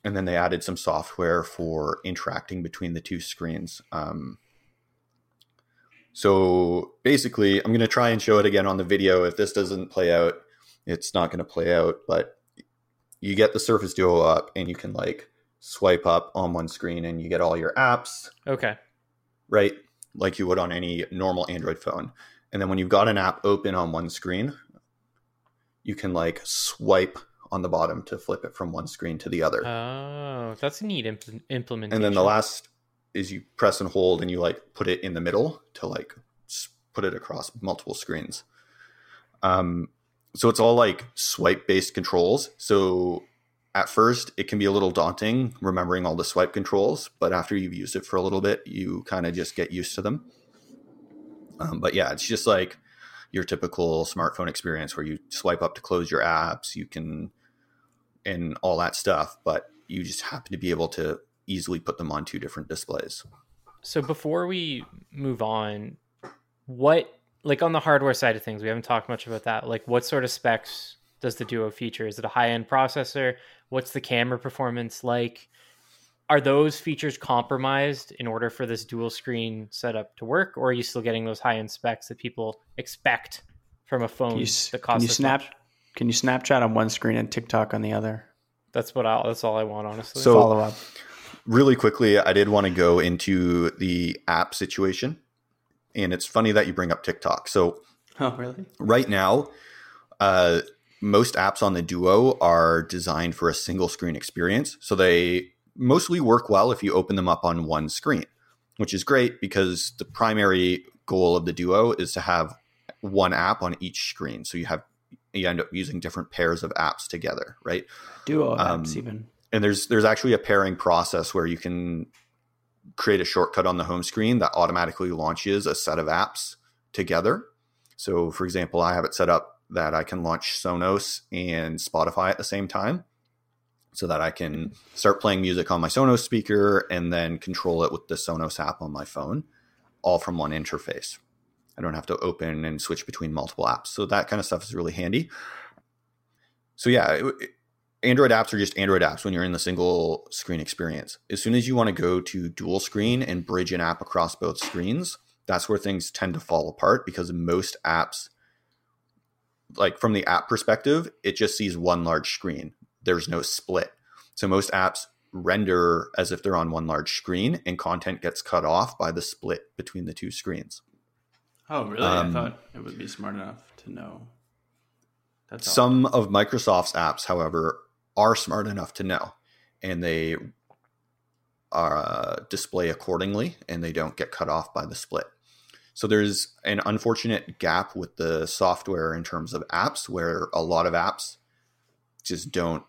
And then they added some software for interacting between the two screens. Um, so basically, I'm going to try and show it again on the video. If this doesn't play out, it's not going to play out. But you get the Surface Duo up, and you can like swipe up on one screen, and you get all your apps. Okay. Right, like you would on any normal Android phone. And then when you've got an app open on one screen, you can like swipe on the bottom to flip it from one screen to the other. Oh, that's a neat impl- implementation. And then the last is you press and hold and you like put it in the middle to like put it across multiple screens. Um, so it's all like swipe based controls. So at first it can be a little daunting remembering all the swipe controls, but after you've used it for a little bit, you kind of just get used to them. Um, but yeah, it's just like your typical smartphone experience where you swipe up to close your apps, you can, and all that stuff, but you just happen to be able to easily put them on two different displays. So before we move on, what like on the hardware side of things, we haven't talked much about that. Like what sort of specs does the Duo feature? Is it a high-end processor? What's the camera performance like? Are those features compromised in order for this dual screen setup to work, or are you still getting those high-end specs that people expect from a phone Can you, that costs can you this snap? much? Can you Snapchat on one screen and TikTok on the other? That's what I that's all I want, honestly. So- Follow up. really quickly, I did want to go into the app situation. And it's funny that you bring up TikTok. So Oh, really? right now, uh, most apps on the Duo are designed for a single screen experience. So they mostly work well if you open them up on one screen, which is great because the primary goal of the Duo is to have one app on each screen. So you have you end up using different pairs of apps together, right? Duo Um, apps even. and there's there's actually a pairing process where you can create a shortcut on the home screen that automatically launches a set of apps together. So, for example, I have it set up that I can launch Sonos and Spotify at the same time, so that I can start playing music on my Sonos speaker and then control it with the Sonos app on my phone, all from one interface. I don't have to open and switch between multiple apps. So that kind of stuff is really handy. So yeah, it- it- Android apps are just Android apps when you're in the single screen experience. As soon as you want to go to dual screen and bridge an app across both screens, that's where things tend to fall apart because most apps, like from the app perspective, it just sees one large screen. There's no split. So most apps render as if they're on one large screen and content gets cut off by the split between the two screens. Oh, really? um, I thought it would be smart enough to know. That's. Some of Microsoft's apps, however, are smart enough to know, and they are uh, display accordingly, and they don't get cut off by the split. So there's an unfortunate gap with the software in terms of apps, where a lot of apps just don't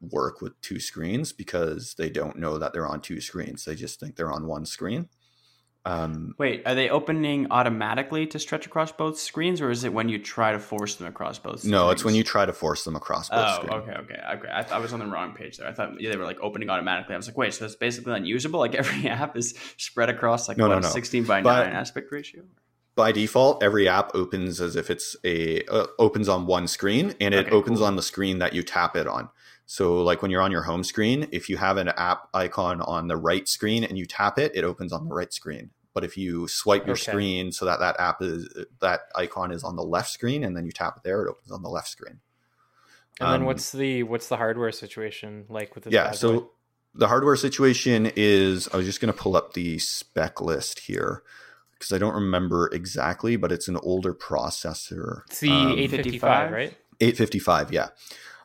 work with two screens because they don't know that they're on two screens. They just think they're on one screen. Um, Wait, are they opening automatically to stretch across both screens, or is it when you try to force them across both? no, it's when you try to force them across both Oh, screens. okay, okay, okay. I, I was on the wrong page there. I thought yeah, they were like opening automatically. I was like, wait, so it's basically unusable. Like every app is spread across like No, no, no. sixteen by But- nine aspect ratio. By default, every app opens as if it's a uh, opens on one screen, and it Okay, opens cool. on the screen that you tap it on. So, like when you're on your home screen, if you have an app icon on the right screen and you tap it, it opens on the right screen. But if you swipe your Okay. screen so that that app is that icon is on the left screen, and then you tap it there, it opens on the left screen. And then Um, what's the what's the hardware situation like with this? yeah so boy? the hardware situation is i was just going to pull up the spec list here because i don't remember exactly but it's an older processor it's the um, 855, right? 855 yeah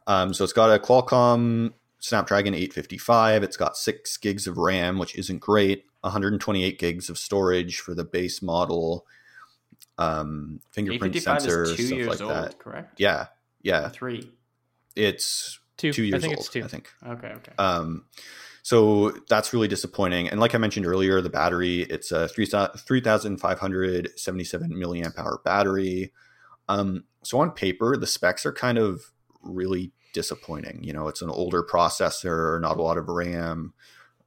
um, so it's got a qualcomm snapdragon 855 it's got six gigs of ram which isn't great 128 gigs of storage for the base model um, fingerprint 855 sensor is two stuff years like old, that correct? yeah yeah three. it's Two. two years I think old it's two. i think Okay, okay. um, so that's really disappointing. And like I mentioned earlier, the battery, it's a 3,577 milliamp hour battery. Um, so on paper, the specs are kind of really disappointing. You know, it's an older processor, not a lot of RAM,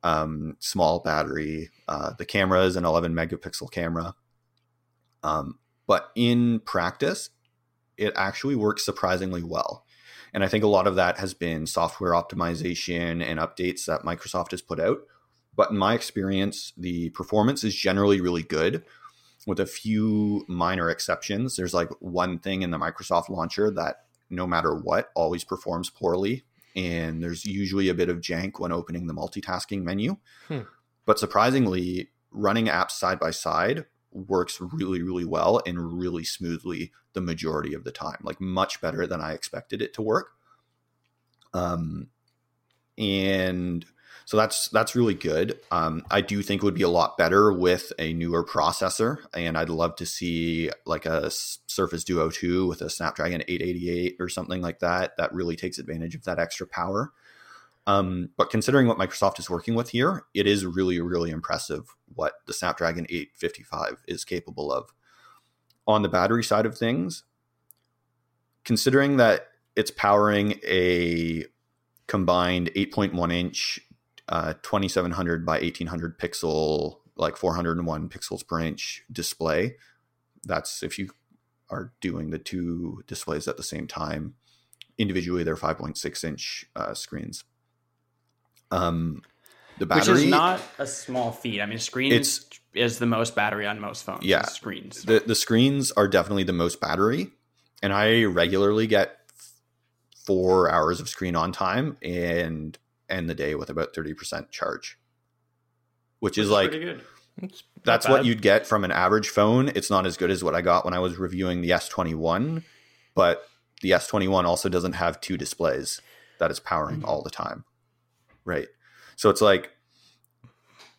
um, small battery. Uh, the camera is an 11 megapixel camera. Um, but in practice, it actually works surprisingly well. And I think a lot of that has been software optimization and updates that Microsoft has put out. But in my experience, the performance is generally really good with a few minor exceptions. There's like one thing in the Microsoft launcher that no matter what always performs poorly. And there's usually a bit of jank when opening the multitasking menu. Hmm. But surprisingly, running apps side by side works really, really well and really smoothly the majority of the time, like much better than I expected it to work. Um, and so that's that's really good. Um, I do think it would be a lot better with a newer processor, and I'd love to see like a Surface Duo 2 with a Snapdragon 888 or something like that. That really takes advantage of that extra power. Um, but considering what Microsoft is working with here, it is really, really impressive what the Snapdragon 855 is capable of. On the battery side of things, considering that it's powering a combined 8.1 inch, uh, 2700 by 1800 pixel, like 401 pixels per inch display, that's if you are doing the two displays at the same time. Individually, they're 5.6 inch uh, screens. Um, the battery Which is not a small feat. I mean, screens It's- is the most battery on most phones. Yeah. screens. the the screens are definitely the most battery, and I regularly get four hours of screen on time and end the day with about thirty percent charge, which is like pretty good. It's not that's what you'd get from an average phone. It's not as good as what I got when I was reviewing the S twenty one, but the S twenty one also doesn't have two displays that is powering Mm-hmm. all the time, right? So it's like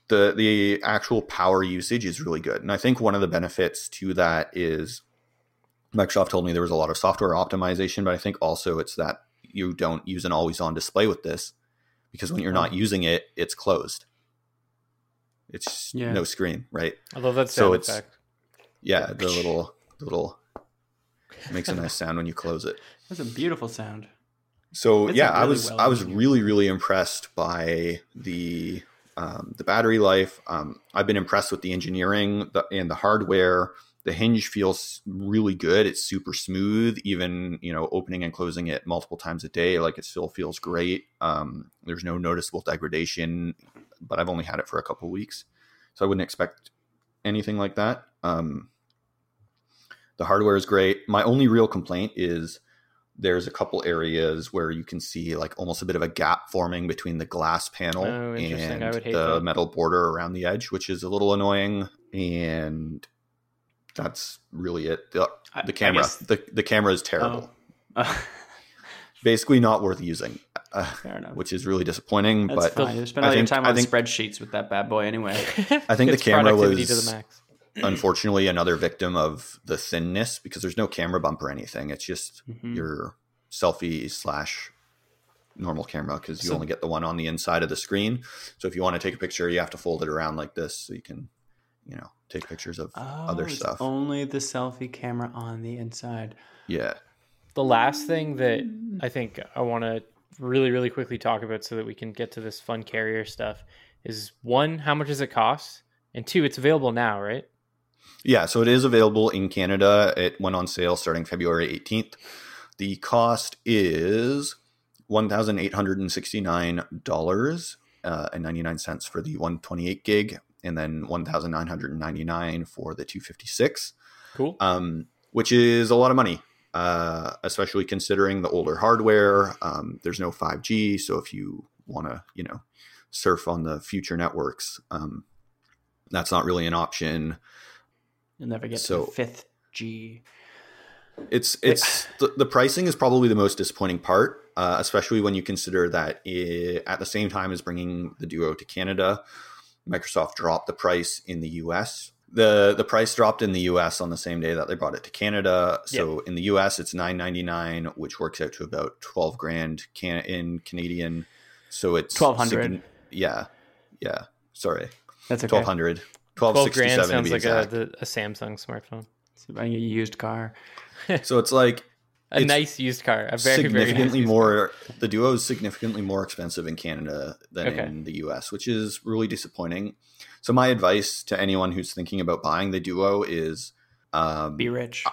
the the actual power usage is really good, and I think one of the benefits to that is Microsoft told me there was a lot of software optimization, but I think also it's that you don't use an always on display with this because when you're Oh. not using it, it's closed. It's Yeah. no screen, right? I love that So it's- effect. Yeah, the little the little makes a nice sound when you close it. That's a beautiful sound. So It's yeah, a I really was well I was really really impressed by the um, the battery life. Um, I've been impressed with the engineering the, and the hardware. The hinge feels really good. It's super smooth, even you know opening and closing it multiple times a day. Like it still feels great. Um, there's no noticeable degradation, but I've only had it for a couple weeks, so I wouldn't expect anything like that. Um, the hardware is great. My only real complaint is there's a couple areas where you can see like almost a bit of a gap forming between the glass panel Oh, and the that. metal border around the edge, which is a little annoying. And that's really it. The, the camera, guess- the, the camera is terrible. Oh. Basically, not worth using, uh, fair enough. which is really disappointing. That's but fine. You spend I all your think- time I on think- spreadsheets with that bad boy anyway. I think the camera was to the max. unfortunately another victim of the thinness because there's no camera bump or anything. It's just Mhm. your selfie slash normal camera because you So- only get the one on the inside of the screen. So if you want to take a picture, you have to fold it around like this so you can you know take pictures of Oh, other it's stuff. Only the selfie camera on the inside. Yeah. The last thing that I think I want to really, really quickly talk about so that we can get to this fun carrier stuff is one, how much does it cost? And two, it's available now, right? Yeah, so it is available in Canada. It went on sale starting February 18th. The cost is $1,869 uh, and 99 cents for the 128 gig and then 1,999 for the 256, Cool. um, which is a lot of money, uh, especially considering the older hardware. Um, there's no 5G, so if you want to, you know, surf on the future networks, um, that's not really an option. You'll never get So- to fifth G. It's it's the, the pricing is probably the most disappointing part, uh, especially when you consider that it, at the same time as bringing the Duo to Canada, Microsoft dropped the price in the U.S. the The price dropped in the U.S. on the same day that they brought it to Canada. So in the U.S. it's nine ninety nine, which works out to about twelve grand can in Canadian. So it's 1200. signi- Yeah, yeah. Sorry, That's okay. twelve hundred. 12 grand 1267 to sounds be like a, the, a Samsung smartphone. It's buying a used car. so it's like A It's nice used car. A very, very nice significantly more the duo is significantly more expensive in canada than Okay. in the us which is really disappointing so my advice to anyone who's thinking about buying the duo is um, Be rich.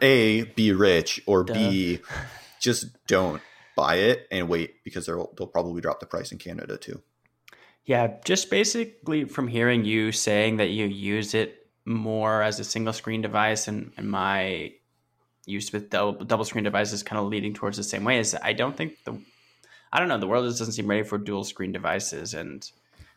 a be rich or b just don't buy it and wait because they'll, they'll probably drop the price in canada too Yeah, just basically from hearing you saying that you use it more as a single screen device and, and my use with double, double screen devices kind of leading towards the same way is I don't think the I don't know, the world just doesn't seem ready for dual screen devices and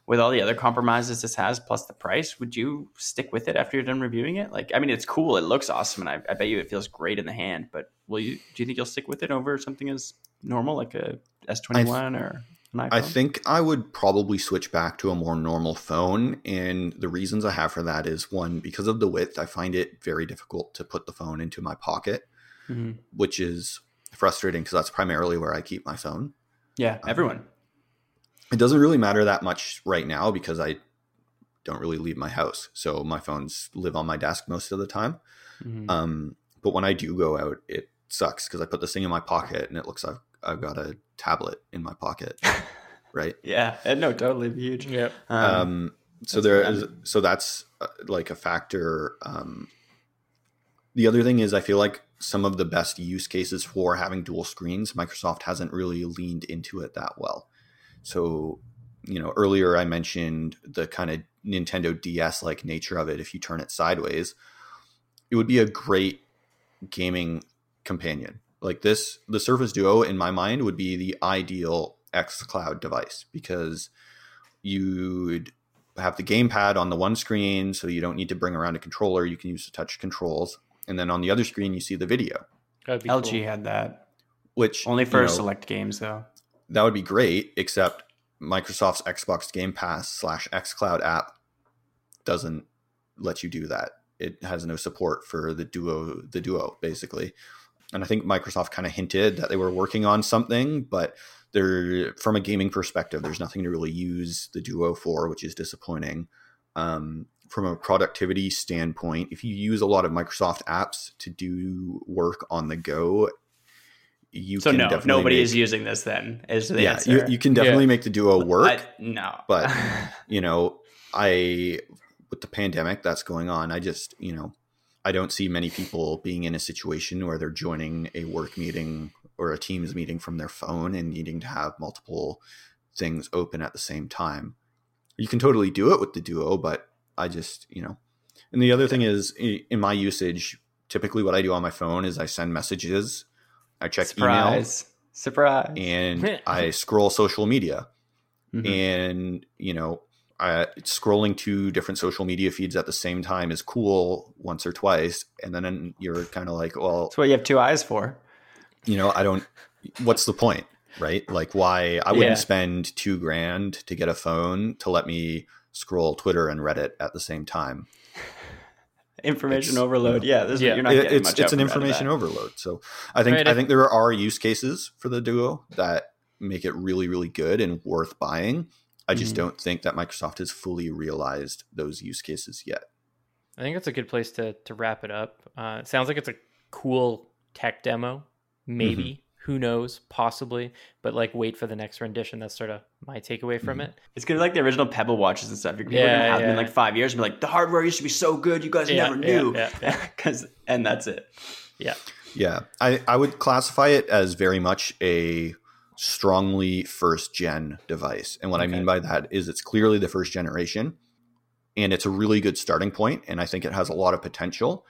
with all the other compromises this has plus the price, would you stick with it after you're done reviewing it? Like I mean it's cool, it looks awesome and I, I bet you it feels great in the hand, but will you do you think you'll stick with it over something as normal like a S twenty one or? I think I would probably switch back to a more normal phone. And the reasons I have for that is one, because of the width, I find it very difficult to put the phone into my pocket, Mhm. which is frustrating because that's primarily where I keep my phone. Yeah, everyone. It doesn't really matter that much right now because I don't really leave my house. So my phones live on my desk most of the time. Mhm. Um, but when I do go out, it sucks because I put this thing in my pocket and it looks like I've got a tablet in my pocket. right. Yeah, uh, no, totally huge. Yep. Um, um, so that's there what is so that's uh, like a factor um, the other thing is i feel like some of the best use cases for having dual screens microsoft hasn't really leaned into it that well so you know earlier i mentioned the kind of nintendo ds like nature of it if you turn it sideways it would be a great gaming companion like this the surface duo in my mind would be the ideal x cloud device because you'd have the gamepad on the one screen so you don't need to bring around a controller. You can use the touch controls. And then on the other screen you see the video. LG cool. had that. Which only for you know, select games though. that would be great except microsoft's xbox game pass slash xcloud app doesn't let you do that. It has no support for the duo the duo basically and i think microsoft kind of hinted that they were working on something but there from a gaming perspective there's nothing to really use the duo for which is disappointing um, from a productivity standpoint if you use a lot of microsoft apps to do work on the go you So can no, definitely nobody make- is using this. Then is the yeah answer. you, you can definitely Yeah. make the duo work I- no, but you know i with the pandemic that's going on i just you know i don't see many people being in a situation where they're joining a work meeting or a teams meeting from their phone and needing to have multiple things open at the same time. You can totally do it with the duo but i just you know. And the other thing is in my usage typically what i do on my phone is i send messages i check email surprise, and I scroll social media, Mhm. and you know, I, scrolling to different social media feeds at the same time is cool once or twice, and then you're kind of like, well, That's what you have two eyes for. you know, I don't. What's the point, right? Like, why I wouldn't Yeah. spend two grand to get a phone to let me scroll Twitter and Reddit at the same time. Information It's- overload. Yeah, this is Yeah. you're not getting it's much it's out an from out of information overload. So I think Right, I I- think there are use cases for the Duo that make it really really good and worth buying. I just Mhm. don't think that Microsoft has fully realized those use cases yet. I think that's a good place to to wrap it up. Uh, it sounds like it's a cool tech demo. Maybe Mm-hmm. who knows? Possibly, but like wait for the next rendition. That's sort of my takeaway from Mm-hmm. it. It's gonna be like the original Pebble watches and stuff. You're people are Yeah, gonna have them in like five years and be like, the hardware used to be so good, you guys Yeah, never yeah, knew. yeah, yeah. Cause and that's it. Yeah, Yeah, I, I would classify it as very much a strongly first gen device. And what I mean by that is it's clearly the first generation and it's a really good starting point and I think it has a lot of potential.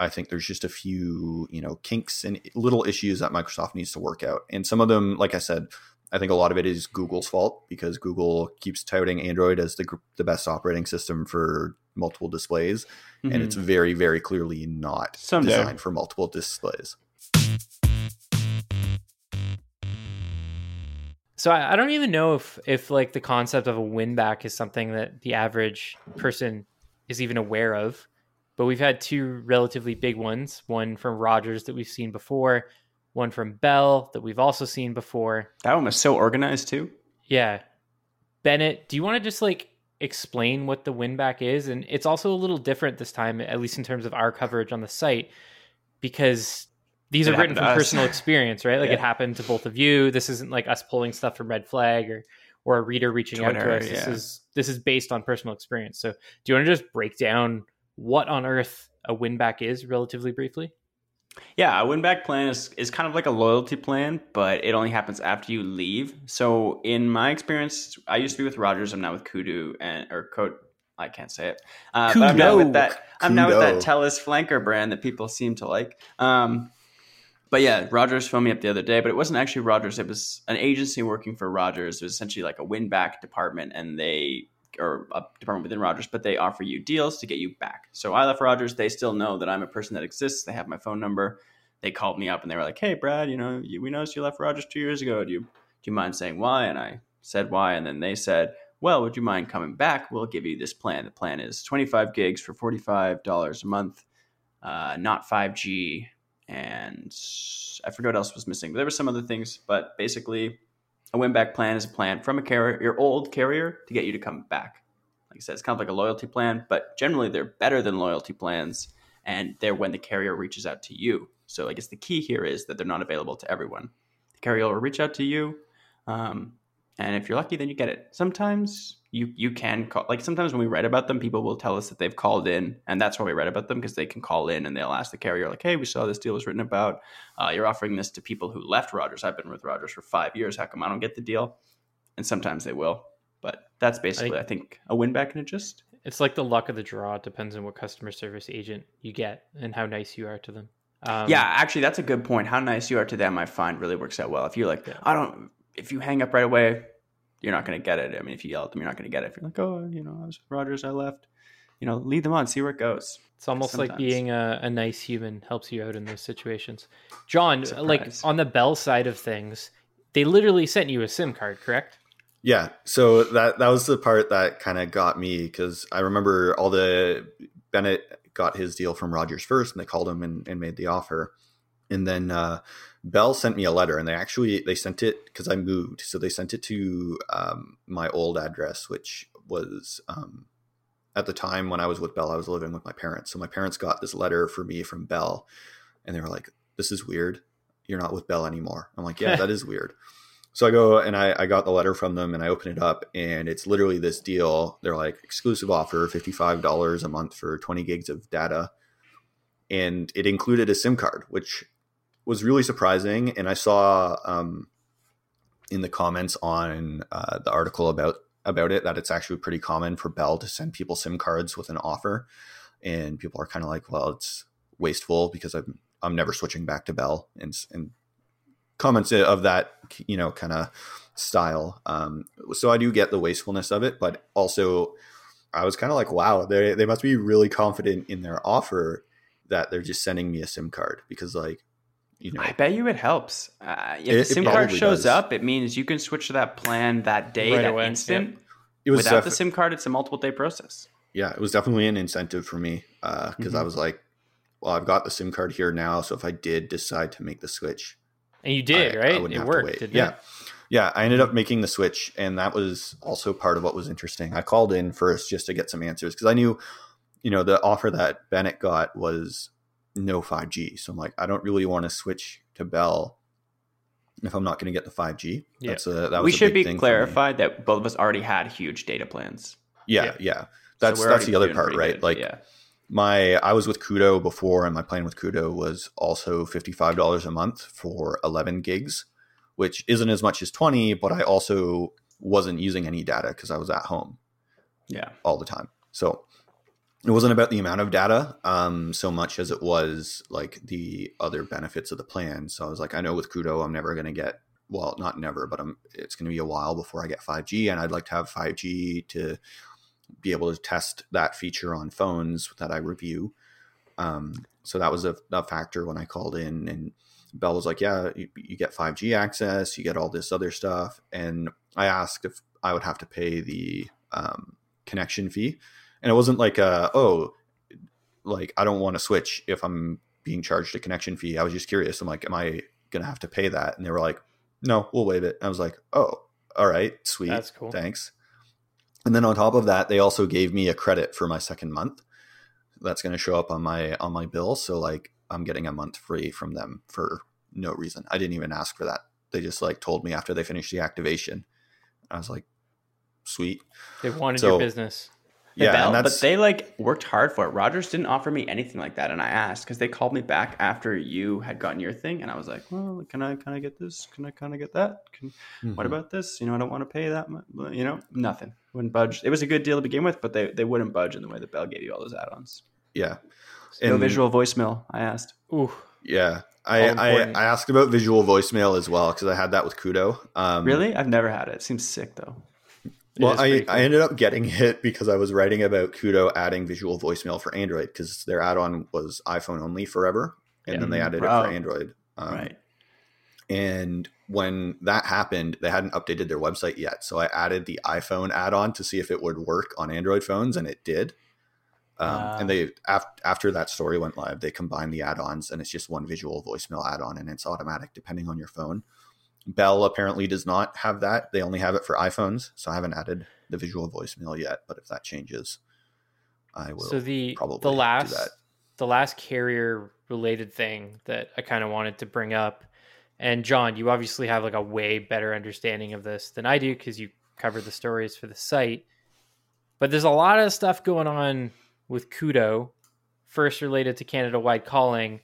I think there's just a few, you know, kinks and little issues that Microsoft needs to work out. And some of them, like I said, I think a lot of it is Google's fault because Google keeps touting Android as the the best operating system for multiple displays and it's mm-hmm. very very clearly not Someday. designed for multiple displays. So I, I don't even know if if like the concept of a win back is something that the average person is even aware of. But we've had two relatively big ones. One from Rogers that we've seen before. One from Bell that we've also seen before. that one was so organized too. Yeah. Bennett, do you want to just like explain what the win back is? And it's also a little different this time, at least in terms of our coverage on the site, because these It are written from personal experience, right? Like Yeah. it happened to both of you. This isn't like us pulling stuff from Red Flag or or a reader reaching out to us. This yeah. is this is based on personal experience. So do you want to just break down what on earth a win back is relatively briefly? Yeah, a win back plan is, is kind of like a loyalty plan, but it only happens after you leave. So in my experience, I used to be with Rogers. I'm now with Kudu and or Code. I can't say it. Uh, but I'm now with that. I'm now with that Telus flanker brand that people seem to like. Um, but yeah, Rogers phoned me up the other day, but it wasn't actually Rogers. It was an agency working for Rogers. It was essentially like a win back department, and they or a department within Rogers, but they offer you deals to get you back. So I left Rogers. They still know that I'm a person that exists. They have my phone number. They called me up and they were like, "Hey, Brad, you know, you, we noticed you left Rogers two years ago. Do you do you mind saying why?" And I said why, and then they said, "Well, would you mind coming back? We'll give you this plan. The plan is 25 gigs for 45 dollars a month, uh, not 5G, and I forget what else was missing. But there were some other things, but basically." A win back plan is a plan from a carrier, your old carrier, to get you to come back. Like I said, it's kind of like a loyalty plan, but generally they're better than loyalty plans, and they're when the carrier reaches out to you. So I guess the key here is that they're not available to everyone. The carrier will reach out to you, um, and if you're lucky, then you get it. Sometimes you you can call. Like sometimes when we write about them, people will tell us that they've called in, and that's why we write about them because they can call in and they'll ask the carrier like, "Hey, we saw this deal was written about. Uh, you're offering this to people who left Rogers. I've been with Rogers for five years. How come I don't get the deal?" And sometimes they will, but that's basically I think, a win back and a just It's like the luck of the draw. It depends on what customer service agent you get and how nice you are to them. Um, yeah, actually, that's a good point. How nice you are to them, I find really works out well. If you're like, Yeah. I don't, if you hang up right away, you're not going to get it. I mean, if you yell at them, you're not going to get it. If you're like, oh, you know, I was with Rogers, I left, you know, lead them on, see where it goes. It's almost like being a, a nice human helps you out in those situations. John, like on the Bell side of things, they literally sent you a SIM card, correct? Yeah, so that that was the part that kind of got me because I remember all the Bennett got his deal from Rogers first, and they called him and, and made the offer, and then uh, Bell sent me a letter, and they actually they sent it because I moved, so they sent it to um, my old address, which was um, at the time when I was with Bell, I was living with my parents, so my parents got this letter for me from Bell, and they were like, "This is weird. You're not with Bell anymore." I'm like, "Yeah, that is weird." So I go and I, I got the letter from them and I open it up and it's literally this deal. They're like exclusive offer, $55 a month for 20 gigs of data. And it included a SIM card, which was really surprising. And I saw um, in the comments on uh, the article about about it that it's actually pretty common for Bell to send people SIM cards with an offer. And people are kind of like, well, it's wasteful because I'm I'm never switching back to Bell and and comments of that you know kind of style um so i do get the wastefulness of it but also i was kind of like wow they they must be really confident in their offer that they're just sending me a sim card because like you know I bet you it helps. Uh, if It- the SIM card shows does. up, it means you can switch to that plan that day, Right that away, instant. it was Without def- the SIM card, it's a multiple day process. yeah it was definitely an incentive for me because i Mhm. was like well i've got the sim card here now so if i did decide to make the switch And you did, I- I right? wouldn't it have to worked, wait. didn't yeah. it? Yeah, I ended up making the switch, and that was also part of what was interesting. I called in first just to get some answers because I knew, you know, the offer that Bennett got was no 5G. So I'm like, I don't really want to switch to Bell if I'm not going to get the 5G. Yeah. That's a, that was we a should big be thing clarified that both of us already had huge data plans. Yeah, Yeah. yeah. That's we're that's the other part, right? good. Like yeah, my I was with Koodo before, and my plan with Koodo was also fifty five dollars a month for eleven gigs, which isn't as much as twenty, but I also wasn't using any data because I was at home yeah. all the time. So it wasn't about the amount of data um, so much as it was like the other benefits of the plan. So I was like, I know with Koodo, I'm never going to get well, not never, but I'm, it's going to be a while before I get 5G, and I'd like to have 5G to be able to test that feature on phones that I review. Um, so that was a, a factor when I called in, and Bell was like, "Yeah, you, you get 5G access, you get all this other stuff." And I asked if I would have to pay the um, connection fee, and it wasn't like, uh, "Oh, like I don't want to switch if I'm being charged a connection fee." I was just curious. I'm like, "Am I gonna have to pay that?" And they were like, "No, we'll waive it." And I was like, "Oh, all right, sweet, That's cool. thanks." And then on top of that, they also gave me a credit for my second month. That's going to show up on my on my bill. So like I'm getting a month free from them for no reason. I didn't even ask for that. They just like told me after they finished the activation. I was like, sweet. They wanted So- your business. Hey, Yeah, Bell, but they like worked hard for it. Rogers didn't offer me anything like that, and I asked because they called me back after you had gotten your thing, and I was like, "Well, can I kind of get this? Can I kind of get that? Can, What Mhm. about this? You know, I don't want to pay that much. You know, nothing. Wouldn't budge. It was a good deal to begin with, but they, they wouldn't budge in the way that Bell gave you all those add-ons. yeah. no visual voicemail. I asked. Ooh, Yeah. I, I. I asked about visual voicemail as well because I had that with Koodo. Um, Really? I've never had it. It seems sick though. It Well, I, cool. I ended up getting it because I was writing about Koodo adding visual voicemail for Android because their add-on was iPhone only forever, and Yeah. then they added it Oh. for Android. Um, right. And when that happened, they hadn't updated their website yet, so I added the iPhone add-on to see if it would work on Android phones, and it did. Um, Ah. and they af- after that story went live, they combined the add-ons, and it's just one visual voicemail add-on, and it's automatic depending on your phone. Bell apparently does not have that; they only have it for iPhones, so I haven't added the visual voicemail yet. But if that changes, I will. so the probably the do last that. the last carrier related thing that I kind of wanted to bring up, and John, you obviously have like a way better understanding of this than I do because you cover the stories for the site. But there's a lot of stuff going on with Koodo, first related to Canada wide calling,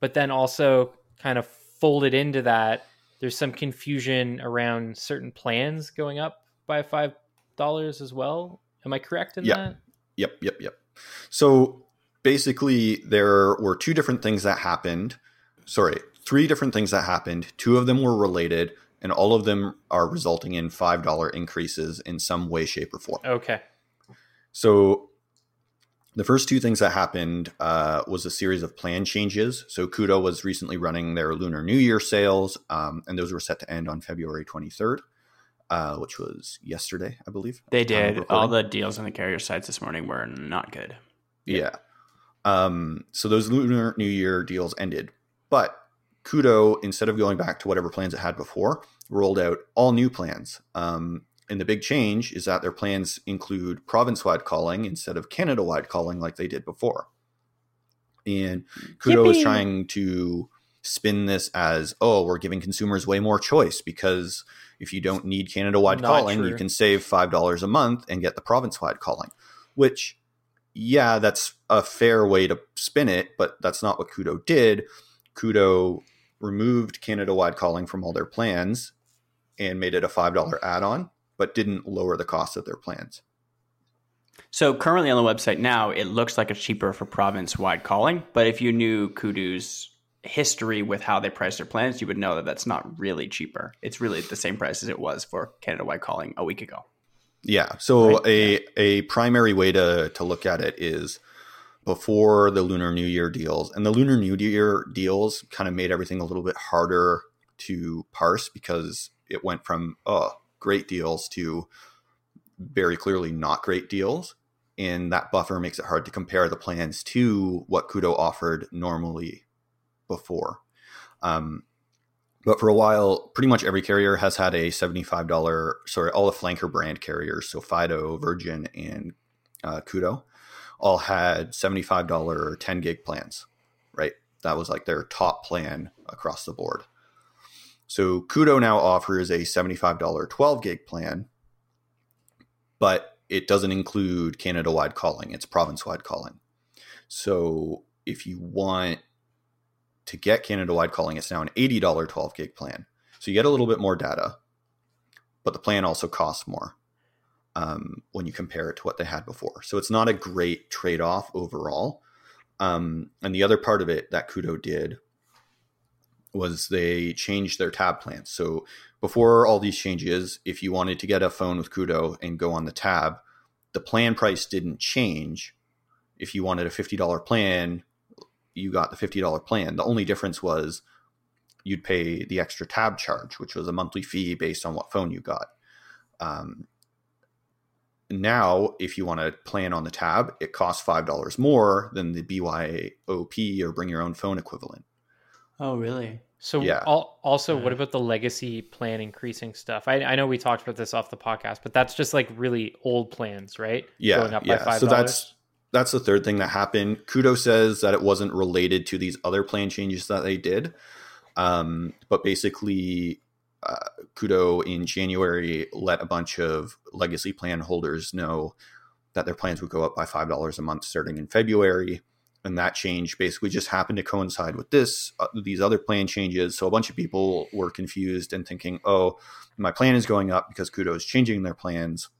but then also kind of folded into that. There's some confusion around certain plans going up by five dollars as well. Am I correct in Yeah. that? Yep, yep, yep. So basically, there were two different things that happened. Sorry, three different things that happened. Two of them were related, and all of them are resulting in $5 increases in some way, shape, or form. Okay. So the first two things that happened uh, was a series of plan changes. So Koodo was recently running their Lunar New Year sales, um, and those were set to end on February 23rd, uh, which was yesterday, I believe. They the did. All the deals on the carrier sites this morning were not good. Yeah. Um, so those Lunar New Year deals ended. But Koodo, instead of going back to whatever plans it had before, rolled out all new plans. Um, and the big change is that their plans include province wide calling instead of Canada wide calling like they did before. And Koodo is trying to spin this as, oh, we're giving consumers way more choice because if you don't need Canada wide calling, true. you can save $5 a month and get the province wide calling, which yeah, that's a fair way to spin it, but that's not what Koodo did. Koodo removed Canada wide calling from all their plans and made it a $5 add on, but didn't lower the cost of their plans. So currently on the website now, it looks like it's cheaper for province-wide calling. But if you knew Koodo's history with how they price their plans, you would know that that's not really cheaper. It's really the same price as it was for Canada-wide calling a week ago. Yeah. So Right, a a primary way to to look at it is before the Lunar New Year deals, and the Lunar New Year deals kind of made everything a little bit harder to parse because it went from oh great deals to very clearly not great deals, and that buffer makes it hard to compare the plans to what Koodo offered normally before. Um, But for a while, pretty much every carrier has had a $75, sorry, all the flanker brand carriers, so Fido, Virgin, and uh, Koodo, all had $75 10 gig plans, right? That was like their top plan across the board. So Koodo now offers a $75 12 gig plan, but it doesn't include Canada wide calling, it's province wide calling. So if you want to get Canada wide calling, it's now an $80 12 gig plan. So you get a little bit more data, but the plan also costs more um, when you compare it to what they had before. So it's not a great trade off overall. Um, and the other part of it that Koodo did was they changed their tab plans. So before all these changes, if you wanted to get a phone with Koodo and go on the tab, the plan price didn't change. If you wanted a $50 plan, you got the $50 plan. The only difference was you'd pay the extra tab charge, which was a monthly fee based on what phone you got. Um, now, if you want to plan on the tab, it costs $5 more than the BYOP or bring your own phone equivalent. Oh, really? So Yeah. al- also, Yeah. what about the legacy plan increasing stuff? I, I know we talked about this off the podcast, but that's just like really old plans, right? Yeah, going up yeah. So that's that's the third thing that happened. Koodo says that it wasn't related to these other plan changes that they did, um, but basically, uh, Koodo in January let a bunch of legacy plan holders know that their plans would go up by five dollars a month starting in February, and that change basically just happened to coincide with this uh, these other plan changes. So a bunch of people were confused and thinking, "Oh, my plan is going up because Koodo is changing their plans."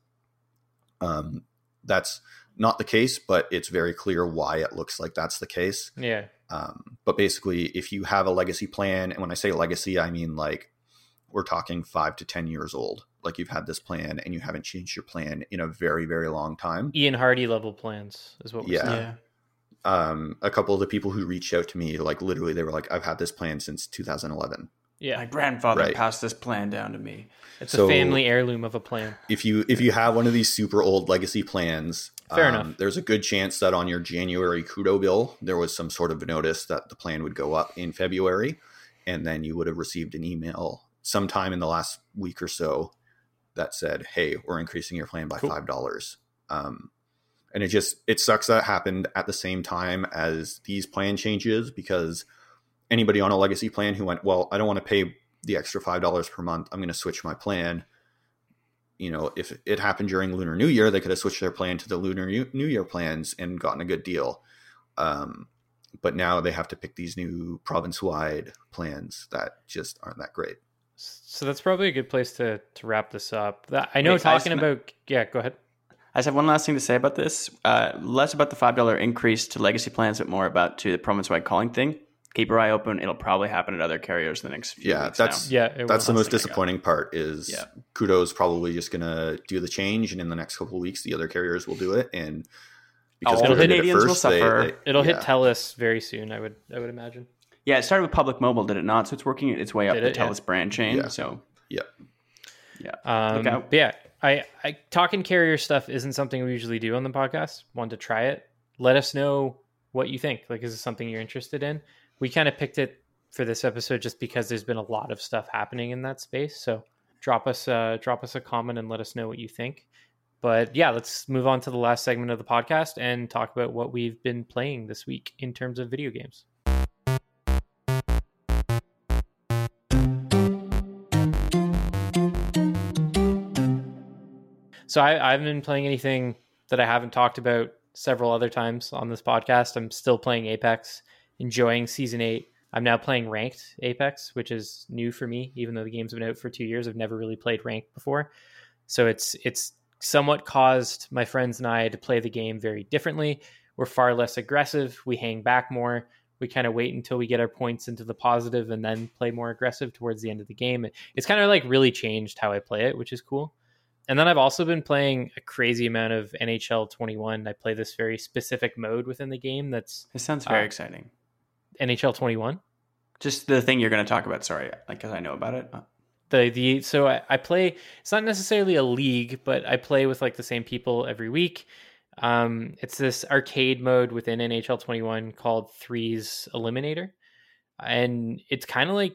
Um, that's not the case, but it's very clear why it looks like that's the case. yeah, Um, but basically, if you have a legacy plan, and when I say legacy, I mean like we're talking five to 10 years old. Like you've had this plan and you haven't changed your plan in a very, very long time. Ian Hardy level plans is what we're Yeah. saying. Yeah. Um, a couple of the people who reached out to me, like literally, they were like, I've had this plan since 2011. Yeah, My grandfather Right. passed this plan down to me. it's So- a family heirloom of a plan. if you if you have one of these super old legacy plans, um, Fair enough. There's a good chance that on your January Koodo bill, there was some sort of notice that the plan would go up in February, and then you would have received an email sometime in the last week or so that said, "Hey, we're increasing your plan by Cool. five dollars." Um, and it just it sucks that happened at the same time as these plan changes because anybody on a legacy plan who went, "Well, I don't want to pay the extra five dollars per month. I'm going to switch my plan." you know, if it happened during Lunar New Year, they could have switched their plan to the Lunar New New Year plans and gotten a good deal. Um, but now they have to pick these new province wide plans that just aren't that great. So that's probably a good place to to wrap this up. That, I know Wait, I talking just- about yeah, go ahead. I just have one last thing to say about this. Uh, less about the five dollar increase to legacy plans, but more about to the province wide calling thing. Keep your eye open. It'll probably happen at other carriers in the next few Yeah, weeks. that's now. Yeah, that's the will. most That's the thing I got. disappointing part. Is Yeah. Koodo's probably just gonna do the change, and in the next couple of weeks, the other carriers will do it, and because All Koodo did it Canadians will first, they- suffer. they- It'll yeah. hit TELUS very soon. I would I would imagine. yeah. It started with Public Mobile, did it not? So it's working its way up Did the it? Yeah. TELUS brand chain. Yeah. So Yeah, yeah, Um, Look out. but yeah, I, I talking carrier stuff isn't something we usually do on the podcast. Want to try it? Let us know what you think. Like, is this something you're interested in? We kind of picked it for this episode just because there's been a lot of stuff happening in that space. So drop us uh, drop us a comment and let us know what you think. But yeah, let's move on to the last segment of the podcast and talk about what we've been playing this week in terms of video games. So I, I haven't been playing anything that I haven't talked about several other times on this podcast. I'm still playing Apex, enjoying season eight. I'm now playing ranked Apex, which is new for me, even though the game's been out for two years. I've never really played ranked before. So it's it's somewhat caused my friends and I to play the game very differently. We're far less aggressive. We hang back more. We kind of wait until we get our points into the positive and then play more aggressive towards the end of the game. It's kind of like really changed how I play it, which is cool. And then I've also been playing a crazy amount of NHL 21. I play this very specific mode within the game that's this sounds very Uh, exciting. NHL 21. Just the thing you're going to talk about. Sorry, like because I know about it. The the so I, I play it's not necessarily a league, but I play with like the same people every week. Um, it's this arcade mode within NHL 21 called Threes Eliminator, and it's kind of like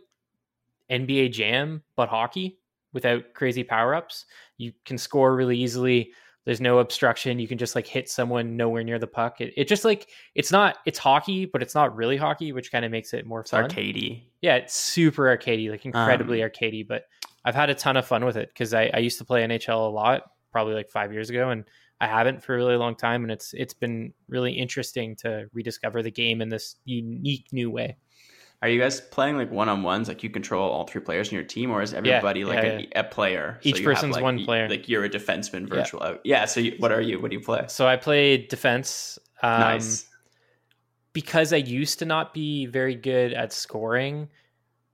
NBA Jam but hockey without crazy power ups. You can score really easily. There's no obstruction. You can just like hit someone nowhere near the puck. It, it just like it's not it's hockey, but it's not really hockey, which kind of makes it more It's fun. arcadey. Yeah, it's super arcadey, like incredibly Um, arcadey. But I've had a ton of fun with it because I, I used to play NHL a lot, probably like five years ago, and I haven't for a really long time. And it's it's been really interesting to rediscover the game in this unique new way. Are you guys playing like one on ones? Like you control all three players in your team, or is everybody like yeah, a, a player? Each have, person's like, one player. Like you're a defenseman virtual. Yeah. yeah so you, what are you? What do you play? So I play defense. Um, nice. because I used to not be very good at scoring,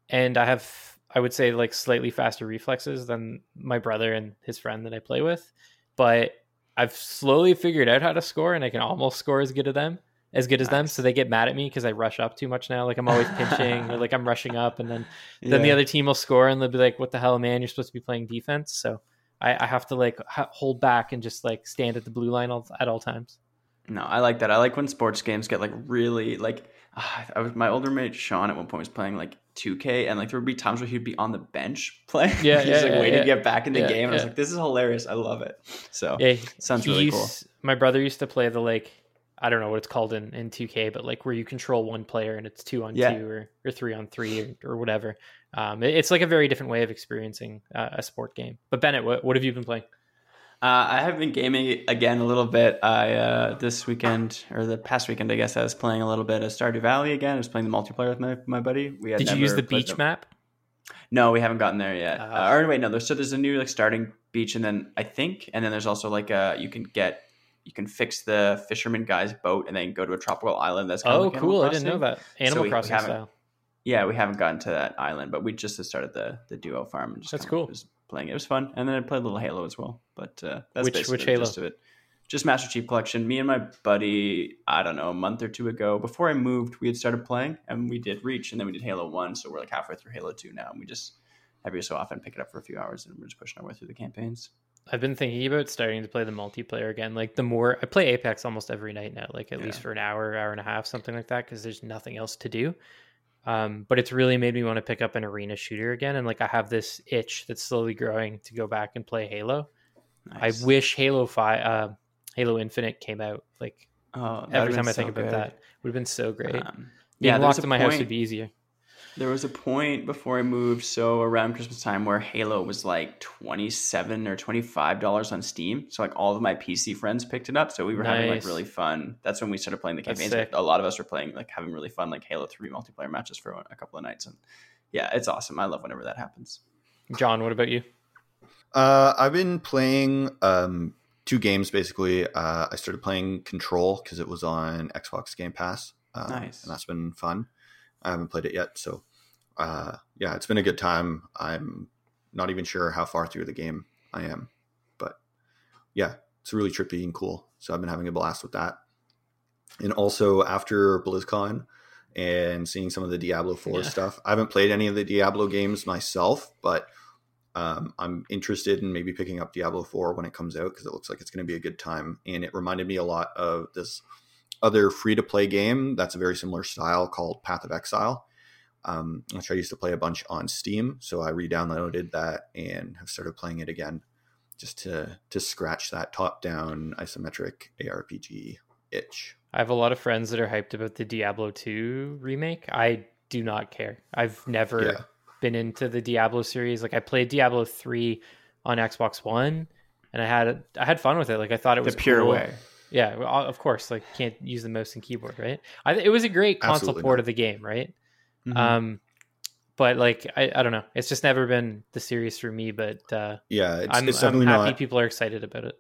and I have, I would say, like slightly faster reflexes than my brother and his friend that I play with. But I've slowly figured out how to score, and I can almost score as good as them, as good as them. So they get mad at me because I rush up too much now. Like I'm always pinching, or like I'm rushing up, and then then the other team will score, and they'll be like, "What the hell, man? You're supposed to be playing defense." So I, I have to like h- hold back and just like stand at the blue line all, at all times. No, I like that. I like when sports games get like really like. ah, I was my older mate Sean at one point was playing like 2K, and like there would be times where he'd be on the bench playing. Yeah, he's yeah, like yeah, waiting yeah. to get back in the Yeah, game. And I was like, this is hilarious. I love it. So Yeah, sounds really cool. My brother used to play the like I don't know what it's called in, in 2K, but like where you control one player and it's two on Yeah. two or, or three on three or, or whatever. Um, it- it's like a very different way of experiencing uh, a sport game. But Bennett, what, what have you been playing? Uh, I have been gaming again a little bit. I uh, this weekend or the past weekend, I guess I was playing a little bit of Stardew Valley again. I was playing the multiplayer with my, my buddy. We had Did you use the played beach map? No, we haven't gotten there yet. Ah. Uh, or wait, no. There's so there's a new like starting beach, and then I think, and then there's also like a you can get you can fix the fisherman guy's boat, and then go to a tropical island. That's kind of Oh, like cool! I didn't know that. Animal we Crossing style. Yeah, we haven't gotten to that island, but we just started the the duo farm. And just That's cool. Was playing it. It was fun, and then I played a little Halo as well. But uh, that's Which- which the Halo? it. Just Master Chief Collection. Me and my buddy, I don't know, a month or two ago, before I moved, we had started playing, and we did Reach, and then we did Halo One. So we're like halfway through Halo Two now, and we just every so often pick it up for a few hours, and we're just pushing our way through the campaigns. I've been thinking about starting to play the multiplayer again. Like the more I play Apex almost every night now, like at least for an hour, hour and a half, something like that, because there's nothing else to do. Um, but it's really made me want to pick up an arena shooter again, and like I have this itch that's slowly growing to go back and play Halo. Nice. I wish Halo Five, uh, Halo Infinite came out. Like Oh, every time I think so about good. that, would have been so great. Um, yeah, locked in my house would be easier. There was a point before I moved, so around Christmas time, where Halo was like twenty seven or twenty five dollars on Steam. So like all of my PC friends picked it up, so we were having like Nice. really fun. That's when we started playing the That's campaigns. sick. A lot of us were playing like having really fun like Halo Three multiplayer matches for a couple of nights, and yeah, it's awesome. I love whenever that happens. John, what about you? Uh, I've been playing um, two games basically. Uh, I started playing Control because it was on Xbox Game Pass. Um, Nice. and that's been fun. I haven't played it yet, so uh, yeah, it's been a good time. I'm not even sure how far through the game I am, but yeah, it's really trippy and cool. So I've been having a blast with that. And also after BlizzCon and seeing some of the Diablo 4 Yeah. stuff, I haven't played any of the Diablo games myself, but um, I'm interested in maybe picking up Diablo 4 when it comes out because it looks like it's going to be a good time. And it reminded me a lot of this other free to play game that's a very similar style called Path of Exile, um, which I used to play a bunch on Steam. So I re downloaded that and have started playing it again just to, to scratch that top down isometric ARPG itch. I have a lot of friends that are hyped about the Diablo 2 remake. I do not care. I've never Yeah. been into the Diablo series. Like I played Diablo 3 on Xbox 1 and I had I had fun with it. Like I thought it The was pure cool. way. Yeah, well, of course, like can't use the mouse and keyboard, right? I it was a great console Absolutely port not. of the game, right? Mhm. Um but like I, I don't know. It's just never been the series for me, but uh Yeah, it's, I'm, it's I'm definitely happy not. people are excited about it.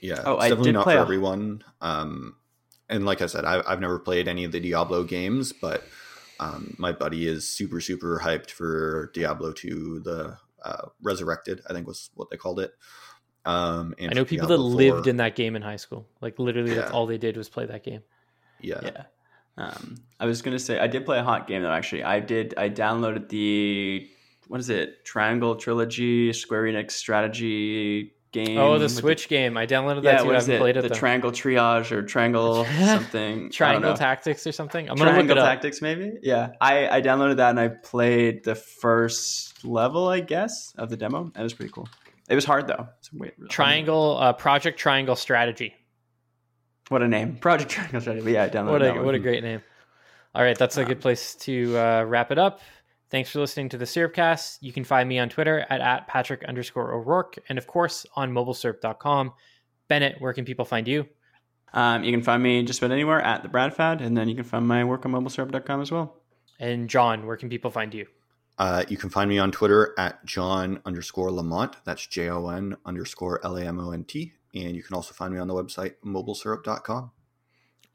Yeah, Oh, it's I definitely not for a- everyone. Um, and like I said, I, I've never played any of the Diablo games, but um, my buddy is super super hyped for Diablo 2, the uh, Resurrected, I think was what they called it. Um, and I know for people that Diablo lived in that game in high school. Like literally that's all they did was play that game. Yeah, Yeah. Um, I was gonna say I did play a hot game though. Actually, I did. I downloaded the what is it? Triangle Trilogy Square Enix strategy game. Oh, the with Switch game. I downloaded that yeah, too. I haven't it? played it the though. Triangle Triage or Triangle something. Triangle. Tactics or something. I'm gonna Triangle look it up. Tactics, maybe. Yeah, I I downloaded that and I played the first level, I guess, of the demo. And it was pretty cool. It was hard though. Really. Triangle uh, Project Triangle Strategy. What a name, Project Triangle Strategy. But yeah, I downloaded What a that one. what a great name. All right, that's a good place to uh, wrap it up. Thanks for listening to the Syrupcast. You can find me on Twitter at, at Patrick underscore O'Rourke, and of course on mobilesyrup.com. Bennett, where can people find you? Um, you can find me just about anywhere at the Bradfad, and then you can find my work on mobilesyrup.com as well. And John, where can people find you? Uh, you can find me on Twitter at John underscore Lamont. That's J O N underscore L A M O N T. And you can also find me on the website mobilesyrup.com.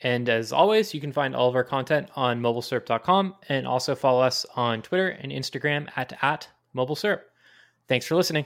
And as always, you can find all of our content on mobilesyrup.com and also follow us on Twitter and Instagram at, at mobilesyrup. Thanks for listening.